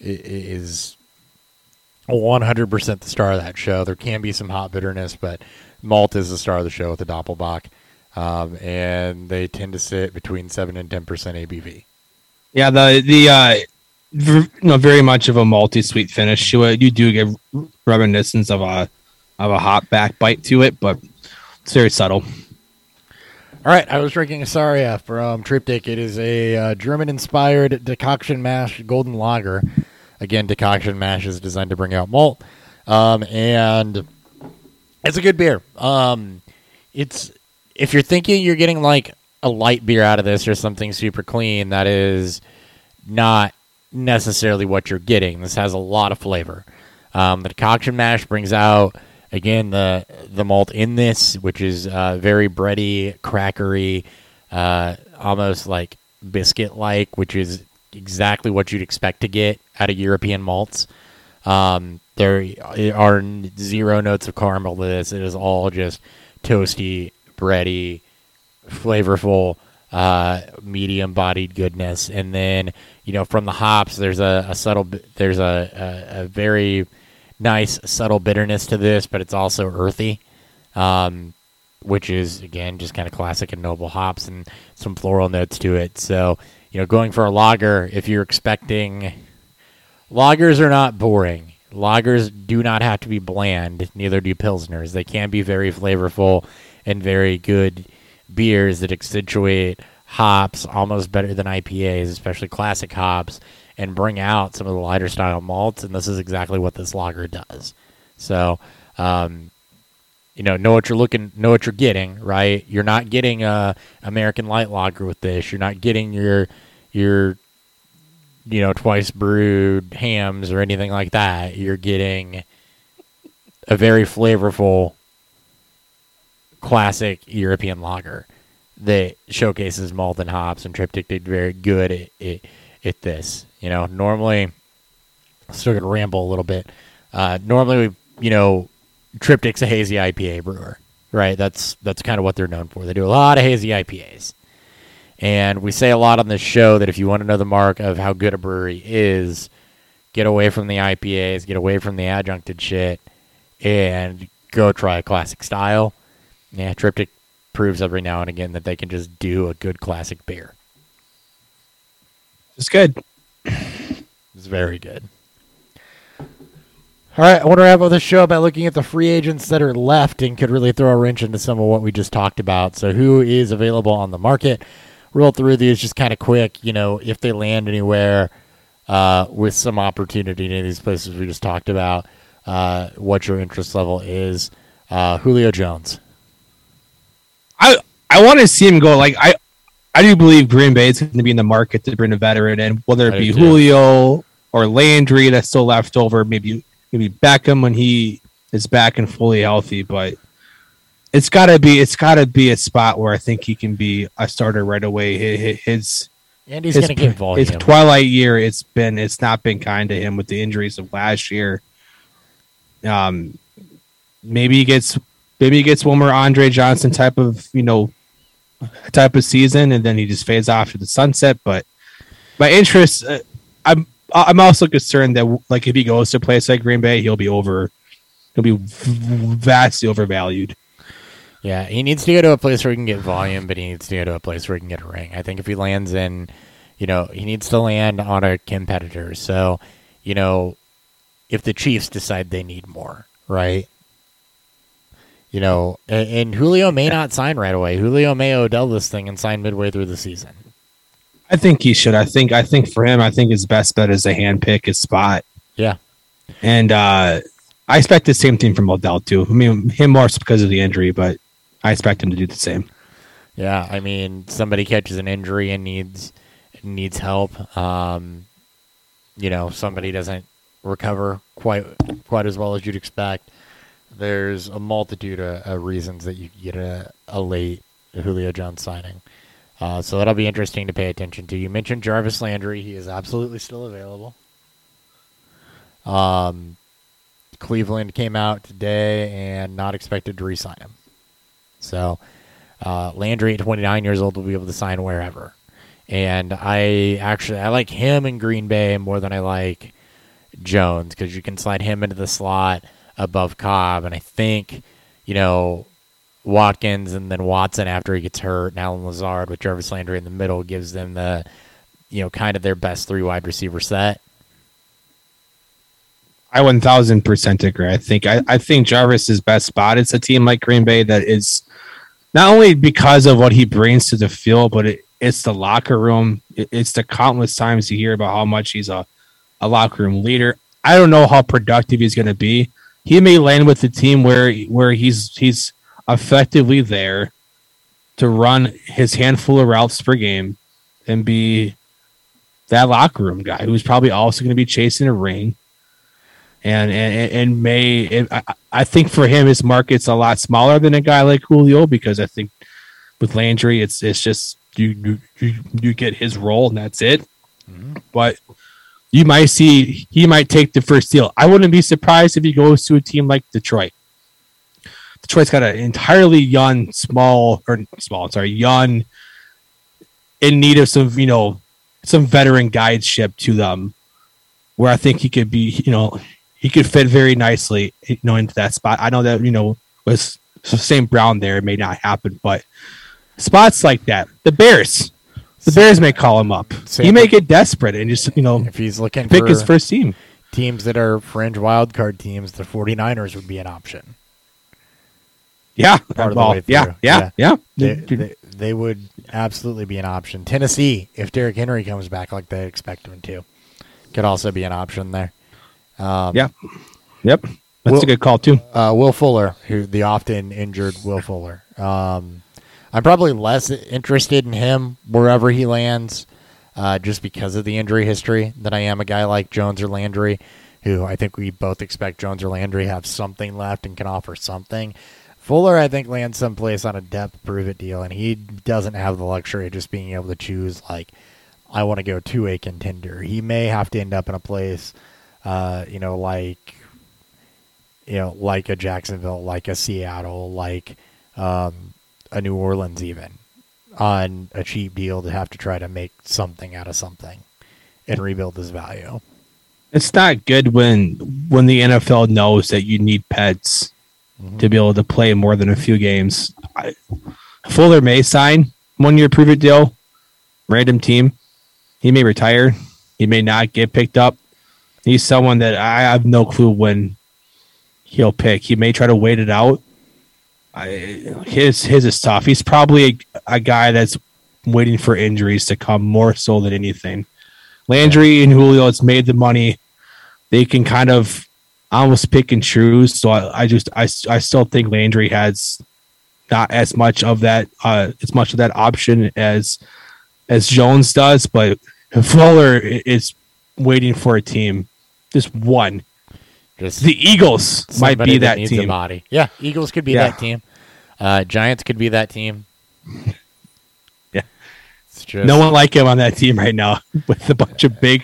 is 100% the star of that show. There can be some hot bitterness, but malt is the star of the show with the Doppelbock. Um, and they tend to sit between 7 and 10% ABV. Yeah, the the uh, v- know, very much of a multi sweet finish. You do get reminiscence of a of a hot back bite to it, but it's very subtle. All right, I was drinking Isaria from Triptych. It is a uh, German-inspired decoction mash golden lager. Again, decoction mash is designed to bring out malt, um, and it's a good beer. Um, it's if you're thinking you're getting like a light beer out of this or something super clean, that is not necessarily what you're getting. This has a lot of flavor. Um, the decoction mash brings out again the the malt in this, which is uh, very bready, crackery, uh, almost like biscuit like, which is exactly what you'd expect to get out of European malts. Um, there are zero notes of caramel to this. It is all just toasty, bready, flavorful, uh, medium bodied goodness. And then, you know, from the hops, there's a, a subtle, there's a, a, a very nice, subtle bitterness to this, but it's also earthy, um, which is, again, just kind of classic and noble hops and some floral notes to it. So, you know, going for a lager, if you're expecting, lagers are not boring. Lagers do not have to be bland, neither do Pilsners. They can be very flavorful and very good beers that accentuate hops almost better than IPAs, especially classic hops, and bring out some of the lighter style malts. And this is exactly what this lager does. So, um, you know, know what you're looking, know what you're getting, right? You're not getting a American light lager with this. You're not getting your your you know twice brewed hams or anything like that. You're getting a very flavorful classic European lager that showcases malt and hops, and Triptych did very good at, at, at this. You know, normally, still gonna ramble a little bit. Uh, normally, you know, Triptych's a hazy IPA brewer, right? That's that's kind of what they're known for. They do a lot of hazy IPAs, and we say a lot on this show that if you want to know the mark of how good a brewery is, get away from the IPAs, get away from the adjuncted shit, and go try a classic style. Yeah, Triptych proves every now and again that they can just do a good classic beer. It's good. It's very good. All right, I want to wrap up the show by looking at the free agents that are left and could really throw a wrench into some of what we just talked about. So, who is available on the market? Roll through these just kind of quick. You know, if they land anywhere uh, with some opportunity in any of these places we just talked about, uh, what your interest level is. Uh, Julio Jones. I I want to see him go. Like I I do believe Green Bay is going to be in the market to bring a veteran in, whether it be. Julio or Landry that's still left over. Maybe maybe Beckham when he is back and fully healthy. But it's got to be it's got to be a spot where I think he can be a starter right away. His his And he's his, to get volume. his twilight year. It's been it's not been kind to him with the injuries of last year. Um, maybe he gets maybe he gets one more Andre Johnson type of you know type of season, and then he just fades off to the sunset. But my interest, uh, I'm I'm also concerned that like if he goes to a place like Green Bay, he'll be over, he'll be vastly overvalued. Yeah, he needs to go to a place where he can get volume, but he needs to go to a place where he can get a ring. I think if he lands in, you know, he needs to land on a competitor. So, you know, if the Chiefs decide they need more, right? You know, and, and Julio may not sign right away. Julio may Odell this thing and sign midway through the season. I think he should. I think I think for him, I think his best bet is to handpick his spot. Yeah. And uh, I expect the same thing from Odell too. I mean, him more because of the injury, but I expect him to do the same. Yeah, I mean, somebody catches an injury and needs needs help. Um, you know, somebody doesn't recover quite quite as well as you'd expect. There's a multitude of, of reasons that you get a, a late Julio Jones signing. Uh, so that'll be interesting to pay attention to. You mentioned Jarvis Landry; he is absolutely still available. Um, Cleveland came out today and not expected to re-sign him. So uh, Landry at 29 years old will be able to sign wherever. And I actually I like him in Green Bay more than I like Jones because you can slide him into the slot above Cobb, and I think you know Watkins and then Watson after he gets hurt, and Allen Lazard with Jarvis Landry in the middle gives them the you know kind of their best three wide receiver set. I one thousand percent agree. I think I, I think Jarvis's best spot is a team like Green Bay that is not only because of what he brings to the field, but it, it's the locker room. It, it's the countless times you hear about how much he's a, a locker room leader. I don't know how productive he's going to be. He may land with the team where where he's he's effectively there to run his handful of routes per game and be that locker room guy who's probably also going to be chasing a ring and and, and may it, I, I think for him his market's a lot smaller than a guy like Julio because I think with Landry it's it's just you you you, you get his role and that's it. Mm-hmm. But you might see he might take the first deal. I wouldn't be surprised if he goes to a team like Detroit. Detroit's got an entirely young, small or small, sorry, young, in need of some, you know, some veteran guideship to them, where I think he could be, you know, he could fit very nicely, you know, into that spot. I know that you know with St. Brown there, it may not happen, but spots like that, the Bears, the Bears may call him up. Same he may with- get desperate and just you know If he's looking pick for his first team. teams that are fringe wildcard teams, the 49ers would be an option. Yeah, Part of the way yeah, through. yeah, yeah, They, they, they would absolutely be an option. Tennessee, if Derrick Henry comes back like they expect him to, could also be an option there. Um, yeah, yep. That's Well- a good call too. uh, Will Fuller, who the often injured Will Fuller. Um, I'm probably less interested in him wherever he lands, uh, just because of the injury history than I am a guy like Jones or Landry, who I think we both expect Jones or Landry have something left and can offer something. Fuller, I think, lands someplace on a depth prove it deal, and he doesn't have the luxury of just being able to choose like I want to go to a contender. He may have to end up in a place, uh, you know, like you know, like a Jacksonville, like a Seattle, like um, a New Orleans, even on a cheap deal to have to try to make something out of something and rebuild his value. It's not good when when the NFL knows that you need pets to mm-hmm. be able to play more than a few games. I, Fuller may sign one year prove it deal, random team. He may retire. He may not get picked up. He's someone that I have no clue when he'll pick. He may try to wait it out. I, his his is tough. He's probably a, a guy that's waiting for injuries to come more so than anything. Landry and Julio has made the money. They can kind of almost pick and choose. So I, I just I, I still think Landry has not as much of that uh as much of that option as as Jones does, but Fuller is waiting for a team. Just one. Just The Eagles might be that a team. body. Yeah, Eagles could be Yeah. that team. Uh, Giants could be that team. Yeah. It's No one like him on that team right now with a bunch of big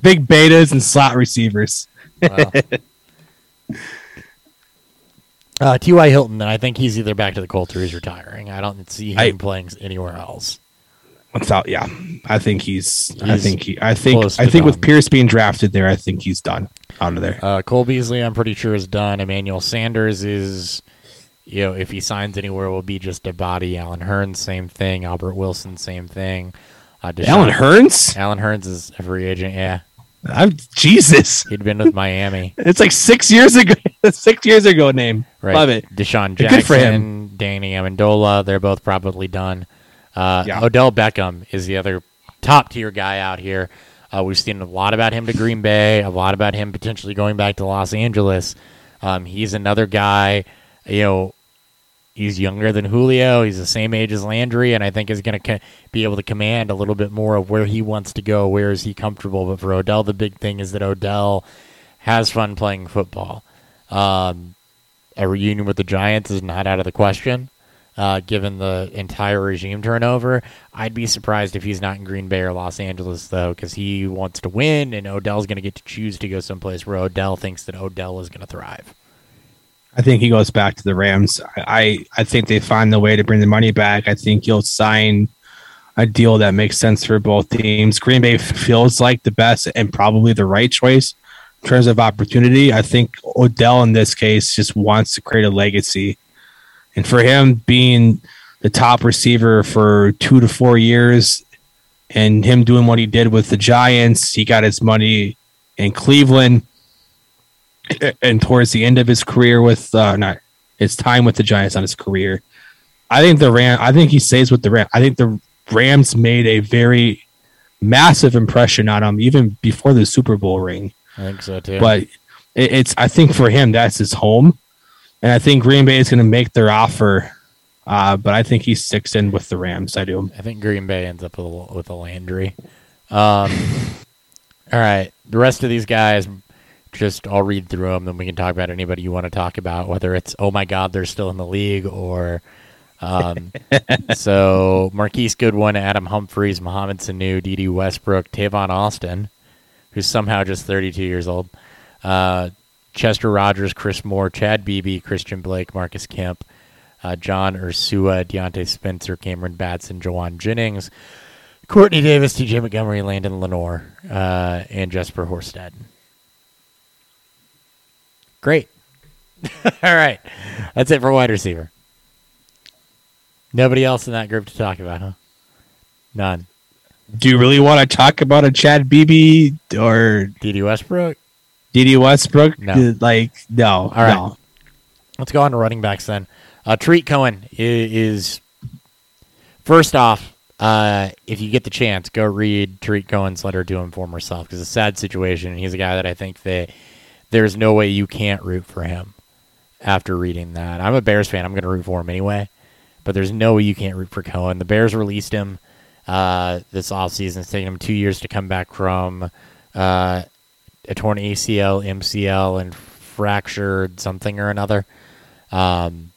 big betas and slot receivers. well. Uh, T.Y. Hilton, and I think he's either back to the Colts or he's retiring. I don't see him I- playing anywhere else. Without, yeah, I think he's. I think he. I think. I think with. Pierce being drafted there, I think he's done out of there. Uh, Cole Beasley, I'm pretty sure is done. Emmanuel Sanders is, you know, if he signs anywhere, will be just a body. Allen Hurns, same thing. Albert Wilson, same thing. Uh, DeSean- Allen Hurns. Allen Hurns is a free agent. Yeah, I'm Jesus. he'd been with Miami. It's like six years ago. six years ago. Name. Right. Love it. DeSean Jackson, Good Jackson, for him. Danny Amendola, they're both probably done. Uh, Yeah. Odell Beckham is the other top tier guy out here. Uh, we've seen a lot about him to Green Bay, a lot about him potentially going back to Los Angeles. Um, he's another guy, you know, he's younger than Julio. He's the same age as Landry, and I think is going to co- be able to command a little bit more of where he wants to go, where is he comfortable. But for Odell, the big thing is that Odell has fun playing football. Um, a reunion with the Giants is not out of the question, uh, given the entire regime turnover. I'd be surprised if he's not in Green Bay or Los Angeles, though, because he wants to win, and Odell's going to get to choose to go someplace where Odell thinks that Odell is going to thrive. I think he goes back to the Rams. I, I think they find the way to bring the money back. I think he'll sign a deal that makes sense for both teams. Green Bay feels like the best and probably the right choice in terms of opportunity. I think Odell in this case just wants to create a legacy. And for him being the top receiver for two to four years and him doing what he did with the Giants, he got his money in Cleveland and towards the end of his career with uh not his time with the Giants on his career. I think the Ram I think he stays with the Ram. I think the Rams made a very massive impression on him even before the Super Bowl ring. I think so too. But it, it's I think for him that's his home, and I think Green Bay is going to make their offer. Uh, but I think he sticks in with the Rams. I do. I think Green Bay ends up with a, with a Landry. Um, all right, the rest of these guys, just I'll read through them, then we can talk about anybody you want to talk about, whether it's oh my god they're still in the league or. Um, so Marquise Goodwin, Adam Humphries, Mohamed Sanu, Dede Westbrook, Tavon Austin, who's somehow just 32 years old, uh, Chester Rogers, Chris Moore, Chad Beebe, Christian Blake, Marcus Kemp, uh, John Ursua, Diontae Spencer, Cameron Batson, Jauan Jennings, Courtney Davis, TJ Montgomery, Landon Lenore, uh, and Jesper Horsted. Great. All right. That's it for wide receiver. Nobody else in that group to talk about, huh? None. Do you really want to talk about a Chad Beebe or Dede Westbrook? Dede Westbrook? No. Like no. right. No. Let's go on to running backs then. Uh, Tarik Cohen is, first off. Uh, if you get the chance, go read Tarik Cohen's letter to him former self because it's a sad situation. And He's a guy that I think that there's no way you can't root for him after reading that. I'm a Bears fan. I'm going to root for him anyway, but there's no way you can't root for Cohen. The Bears released him uh, this offseason. It's taken him two years to come back from uh, a torn ACL, MCL, and fractured something or another. Um,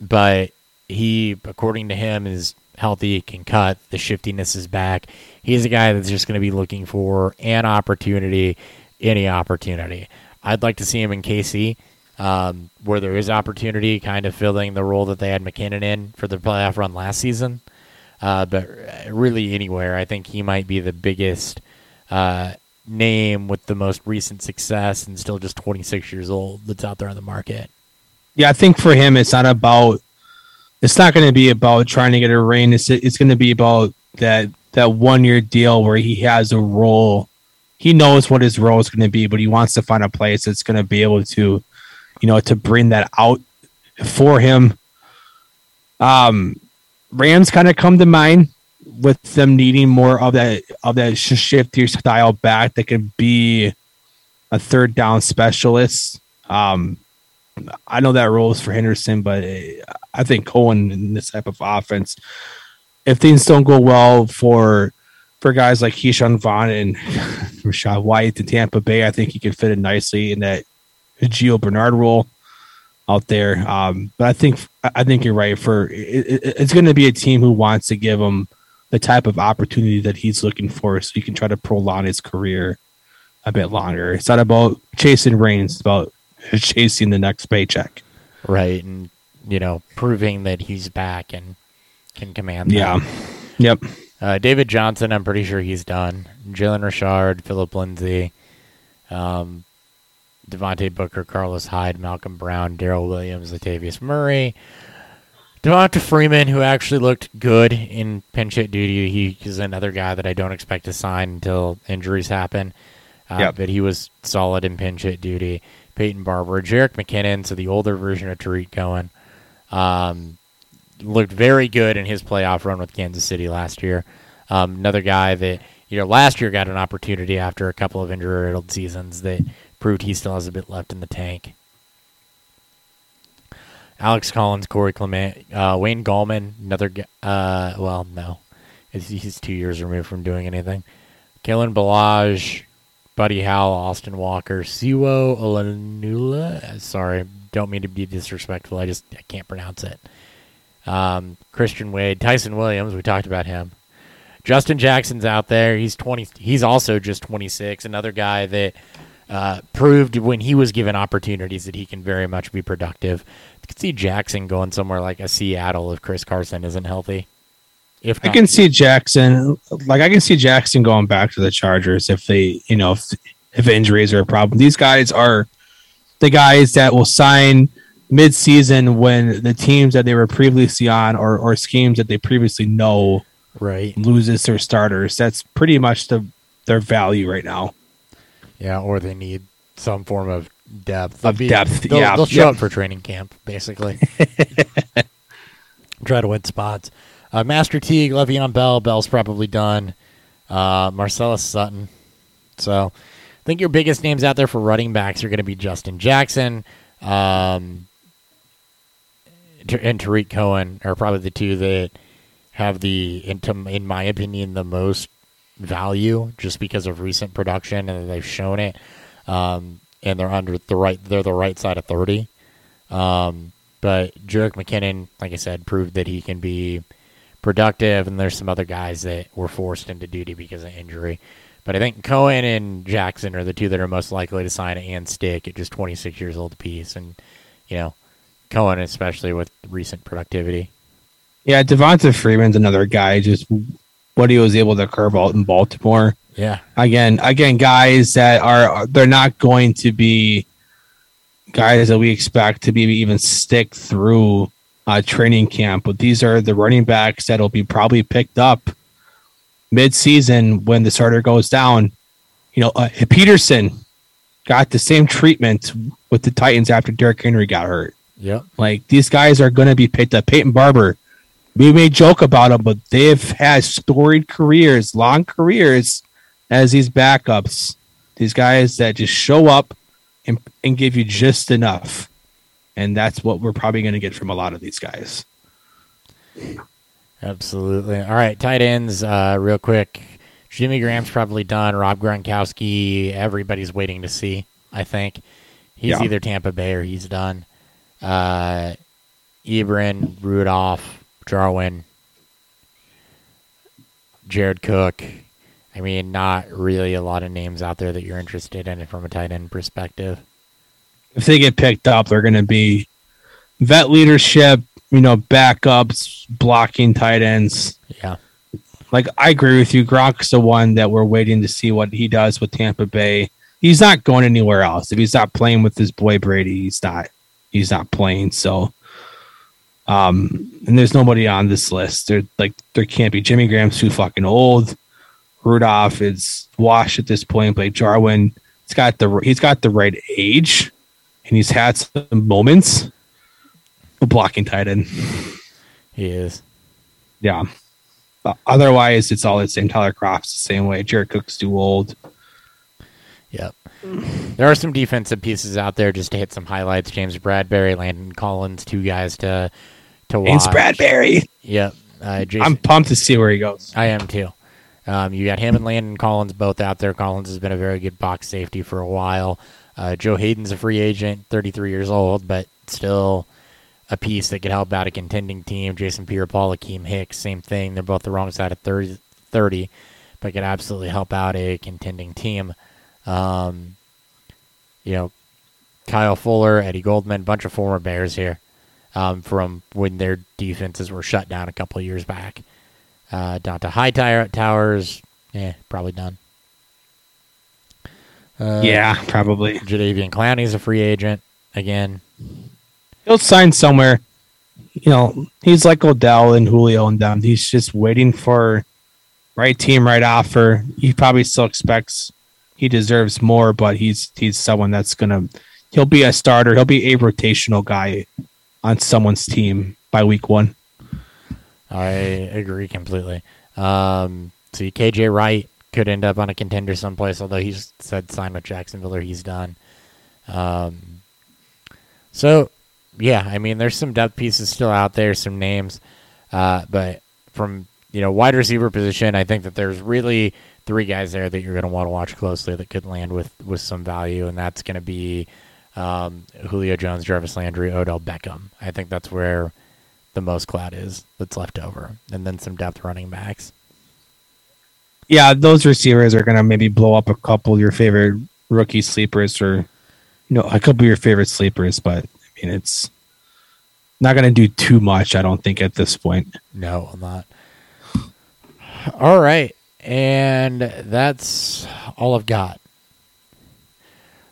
but he, according to him, is healthy, can cut. The shiftiness is back. He's a guy that's just going to be looking for an opportunity, any opportunity. I'd like to see him in KC, um, where there is opportunity, kind of filling the role that they had McKinnon in for the playoff run last season. Uh, but really, anywhere, I think he might be the biggest uh, name with the most recent success and still just 26 years old that's out there on the market. Yeah, I think for him, it's not about. It's not going to be about trying to get a ring. It's it's going to be about that that one year deal where he has a role. He knows what his role is going to be, but he wants to find a place that's going to be able to, you know, to bring that out for him. Um, Rams kind of come to mind with them needing more of that of that sh- shiftier style back that can be a third down specialist. Um, I know that role is for Henderson, but uh, I think Cohen in this type of offense, if things don't go well for for guys like Ke'Shawn Vaughn and Rachaad White to Tampa Bay, I think he could fit in nicely in that Gio Bernard role out there. Um, but I think I think you're right. For it, it, it's going to be a team who wants to give him the type of opportunity that he's looking for, so he can try to prolong his career a bit longer. It's not about chasing reigns; it's about chasing the next paycheck. Right. And, you know, proving that he's back and can command that. Yeah. Yep. Uh, David Johnson, I'm pretty sure he's done. Jalen Richard, Philip Lindsay, um, Devontae Booker, Carlos Hyde, Malcolm Brown, Darrel Williams, Latavius Murray, Devonta Freeman, who actually looked good in pinch hit duty. He is another guy that I don't expect to sign until injuries happen. Uh, Yep. But he was solid in pinch hit duty. Peyton Barber, Jerick McKinnon, so the older version of Tarik Cohen, um, looked very good in his playoff run with Kansas City last year. Um, another guy that you know last year got an opportunity after a couple of injury-riddled seasons that proved he still has a bit left in the tank. Alex Collins, Corey Clement, uh, Wayne Gallman, another. Uh, well, no, he's, two years removed from doing anything. Kalen Ballage, Buddy Howell, Austin Walker, Sewo Olonilua. Sorry, don't mean to be disrespectful. I just I can't pronounce it. Um, Christian Wade, Ty'Son Williams. We talked about him. Justin Jackson's out there. He's twenty. He's also just twenty six. Another guy that uh, proved when he was given opportunities that he can very much be productive. You could see Jackson going somewhere like a Seattle if Chris Carson isn't healthy. If I can see Jackson, like I can see Jackson going back to the Chargers if they, you know, if if injuries are a problem. These guys are the guys that will sign mid-season when the teams that they were previously on or, or schemes that they previously know Right. loses their starters. That's pretty much the their value right now. Yeah, or they need some form of depth. Of depth, They'll, yeah, they'll show yeah. up for training camp, basically. Try to win spots. Uh, Master Teague, Le'Veon Bell. Bell's probably done. Uh, Marcellus Sutton. So I think your biggest names out there for running backs are going to be Justin Jackson um, and Tarik Cohen are probably the two that have the, in, in my opinion, the most value just because of recent production and they've shown it. Um, and they're under the right, they're the right side of 30. Um, but Jerick McKinnon, like I said, proved that he can be productive, and there's some other guys that were forced into duty because of injury. But I think Cohen and Jackson are the two that are most likely to sign and stick at just 26 years old apiece. And, you know, Cohen, especially with recent productivity. Yeah, Devonta Freeman's another guy. Just what he was able to curve out in Baltimore. Yeah. Again, again, guys that are they're not going to be guys that we expect to be even stick through uh, training camp. But these are the running backs that'll be probably picked up mid-season when the starter goes down. You know, uh, Peterson got the same treatment with the Titans after Derrick Henry got hurt. Yep. Like these guys are going to be picked up. Peyton Barber, we may joke about them, but they've had storied careers, long careers as these backups. These guys that just show up and, and give you just enough. And that's what we're probably going to get from a lot of these guys. Absolutely. All right, tight ends, uh, real quick. Jimmy Graham's probably done. Rob Gronkowski, everybody's waiting to see, I think. He's Yeah. either Tampa Bay or he's done. Uh, Ebron, Rudolph, Jarwin, Jared Cook. I mean, not really a lot of names out there that you're interested in from a tight end perspective. If they get picked up, they're going to be vet leadership, you know, backups, blocking tight ends. Yeah. like I agree with you. Gronk's the one that we're waiting to see what he does with Tampa Bay. He's not going anywhere else. If he's not playing with his boy Brady, he's not. He's not playing. So, um, and there's nobody on this list. There, like, there can't be. Jimmy Graham's too fucking old. Rudolph is washed at this point. But Jarwin, he's got the he's got the right age, and he's had some moments. A Blocking tight end. He is. Yeah. Uh, otherwise, it's all the same. Tyler Kroft's the same way. Jared Cook's too old. Yep. There are some defensive pieces out there just to hit some highlights. James Bradberry, Landon Collins, two guys to to watch. James Bradberry. Yep. Uh, Jason, I'm pumped to see where he goes. I am too. Um, you got him and Landon Collins both out there. Collins has been a very good box safety for a while. Uh, Joe Haden's a free agent, 33 years old, but still a piece that could help out a contending team. Jason Pierre-Paul, Akiem Hicks, same thing. They're both the wrong side of 30, 30 but could absolutely help out a contending team. Um, you know, Kyle Fuller, Eddie Goldman, bunch of former Bears here um, from when their defenses were shut down a couple years back. Uh, down to high tire towers, yeah, probably done. Uh, yeah, probably. Jadeveon Clowney's a free agent again. He'll sign somewhere. You know, he's like Odell and Julio and them. He's just waiting for right team, right offer. He probably still expects he deserves more, but he's he's someone that's gonna he'll be a starter. He'll be a rotational guy on someone's team by week one. I agree completely. Um, see, KJ Wright could end up on a contender someplace, although he's said sign with Jacksonville or he's done. Um, so, yeah, I mean, there's some depth pieces still out there, some names, uh, but from you know wide receiver position, I think that there's really three guys there that you're going to want to watch closely that could land with with some value, and that's going to be um, Julio Jones, Jarvis Landry, Odell Beckham. I think that's where the most cloud is that's left over, and then some depth running backs. Yeah, those receivers are gonna maybe blow up a couple of your favorite rookie sleepers or you know, a couple of your favorite sleepers, but I mean it's not gonna do too much, I don't think, at this point. No, I'm not. All right, and that's all I've got.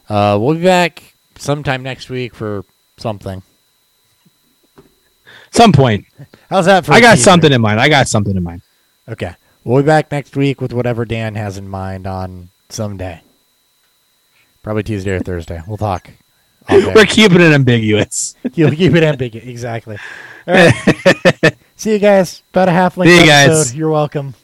Uh, we'll be back sometime next week for something. Some point. How's that for? I got teaser? something in mind. I got something in mind. Okay, we'll be back next week with whatever Dan has in mind on someday. Probably Tuesday or Thursday. We'll talk. We're keeping it ambiguous. You'll keep it ambiguous. Exactly. All right. See you guys. About a half length See you guys. episode. You're welcome.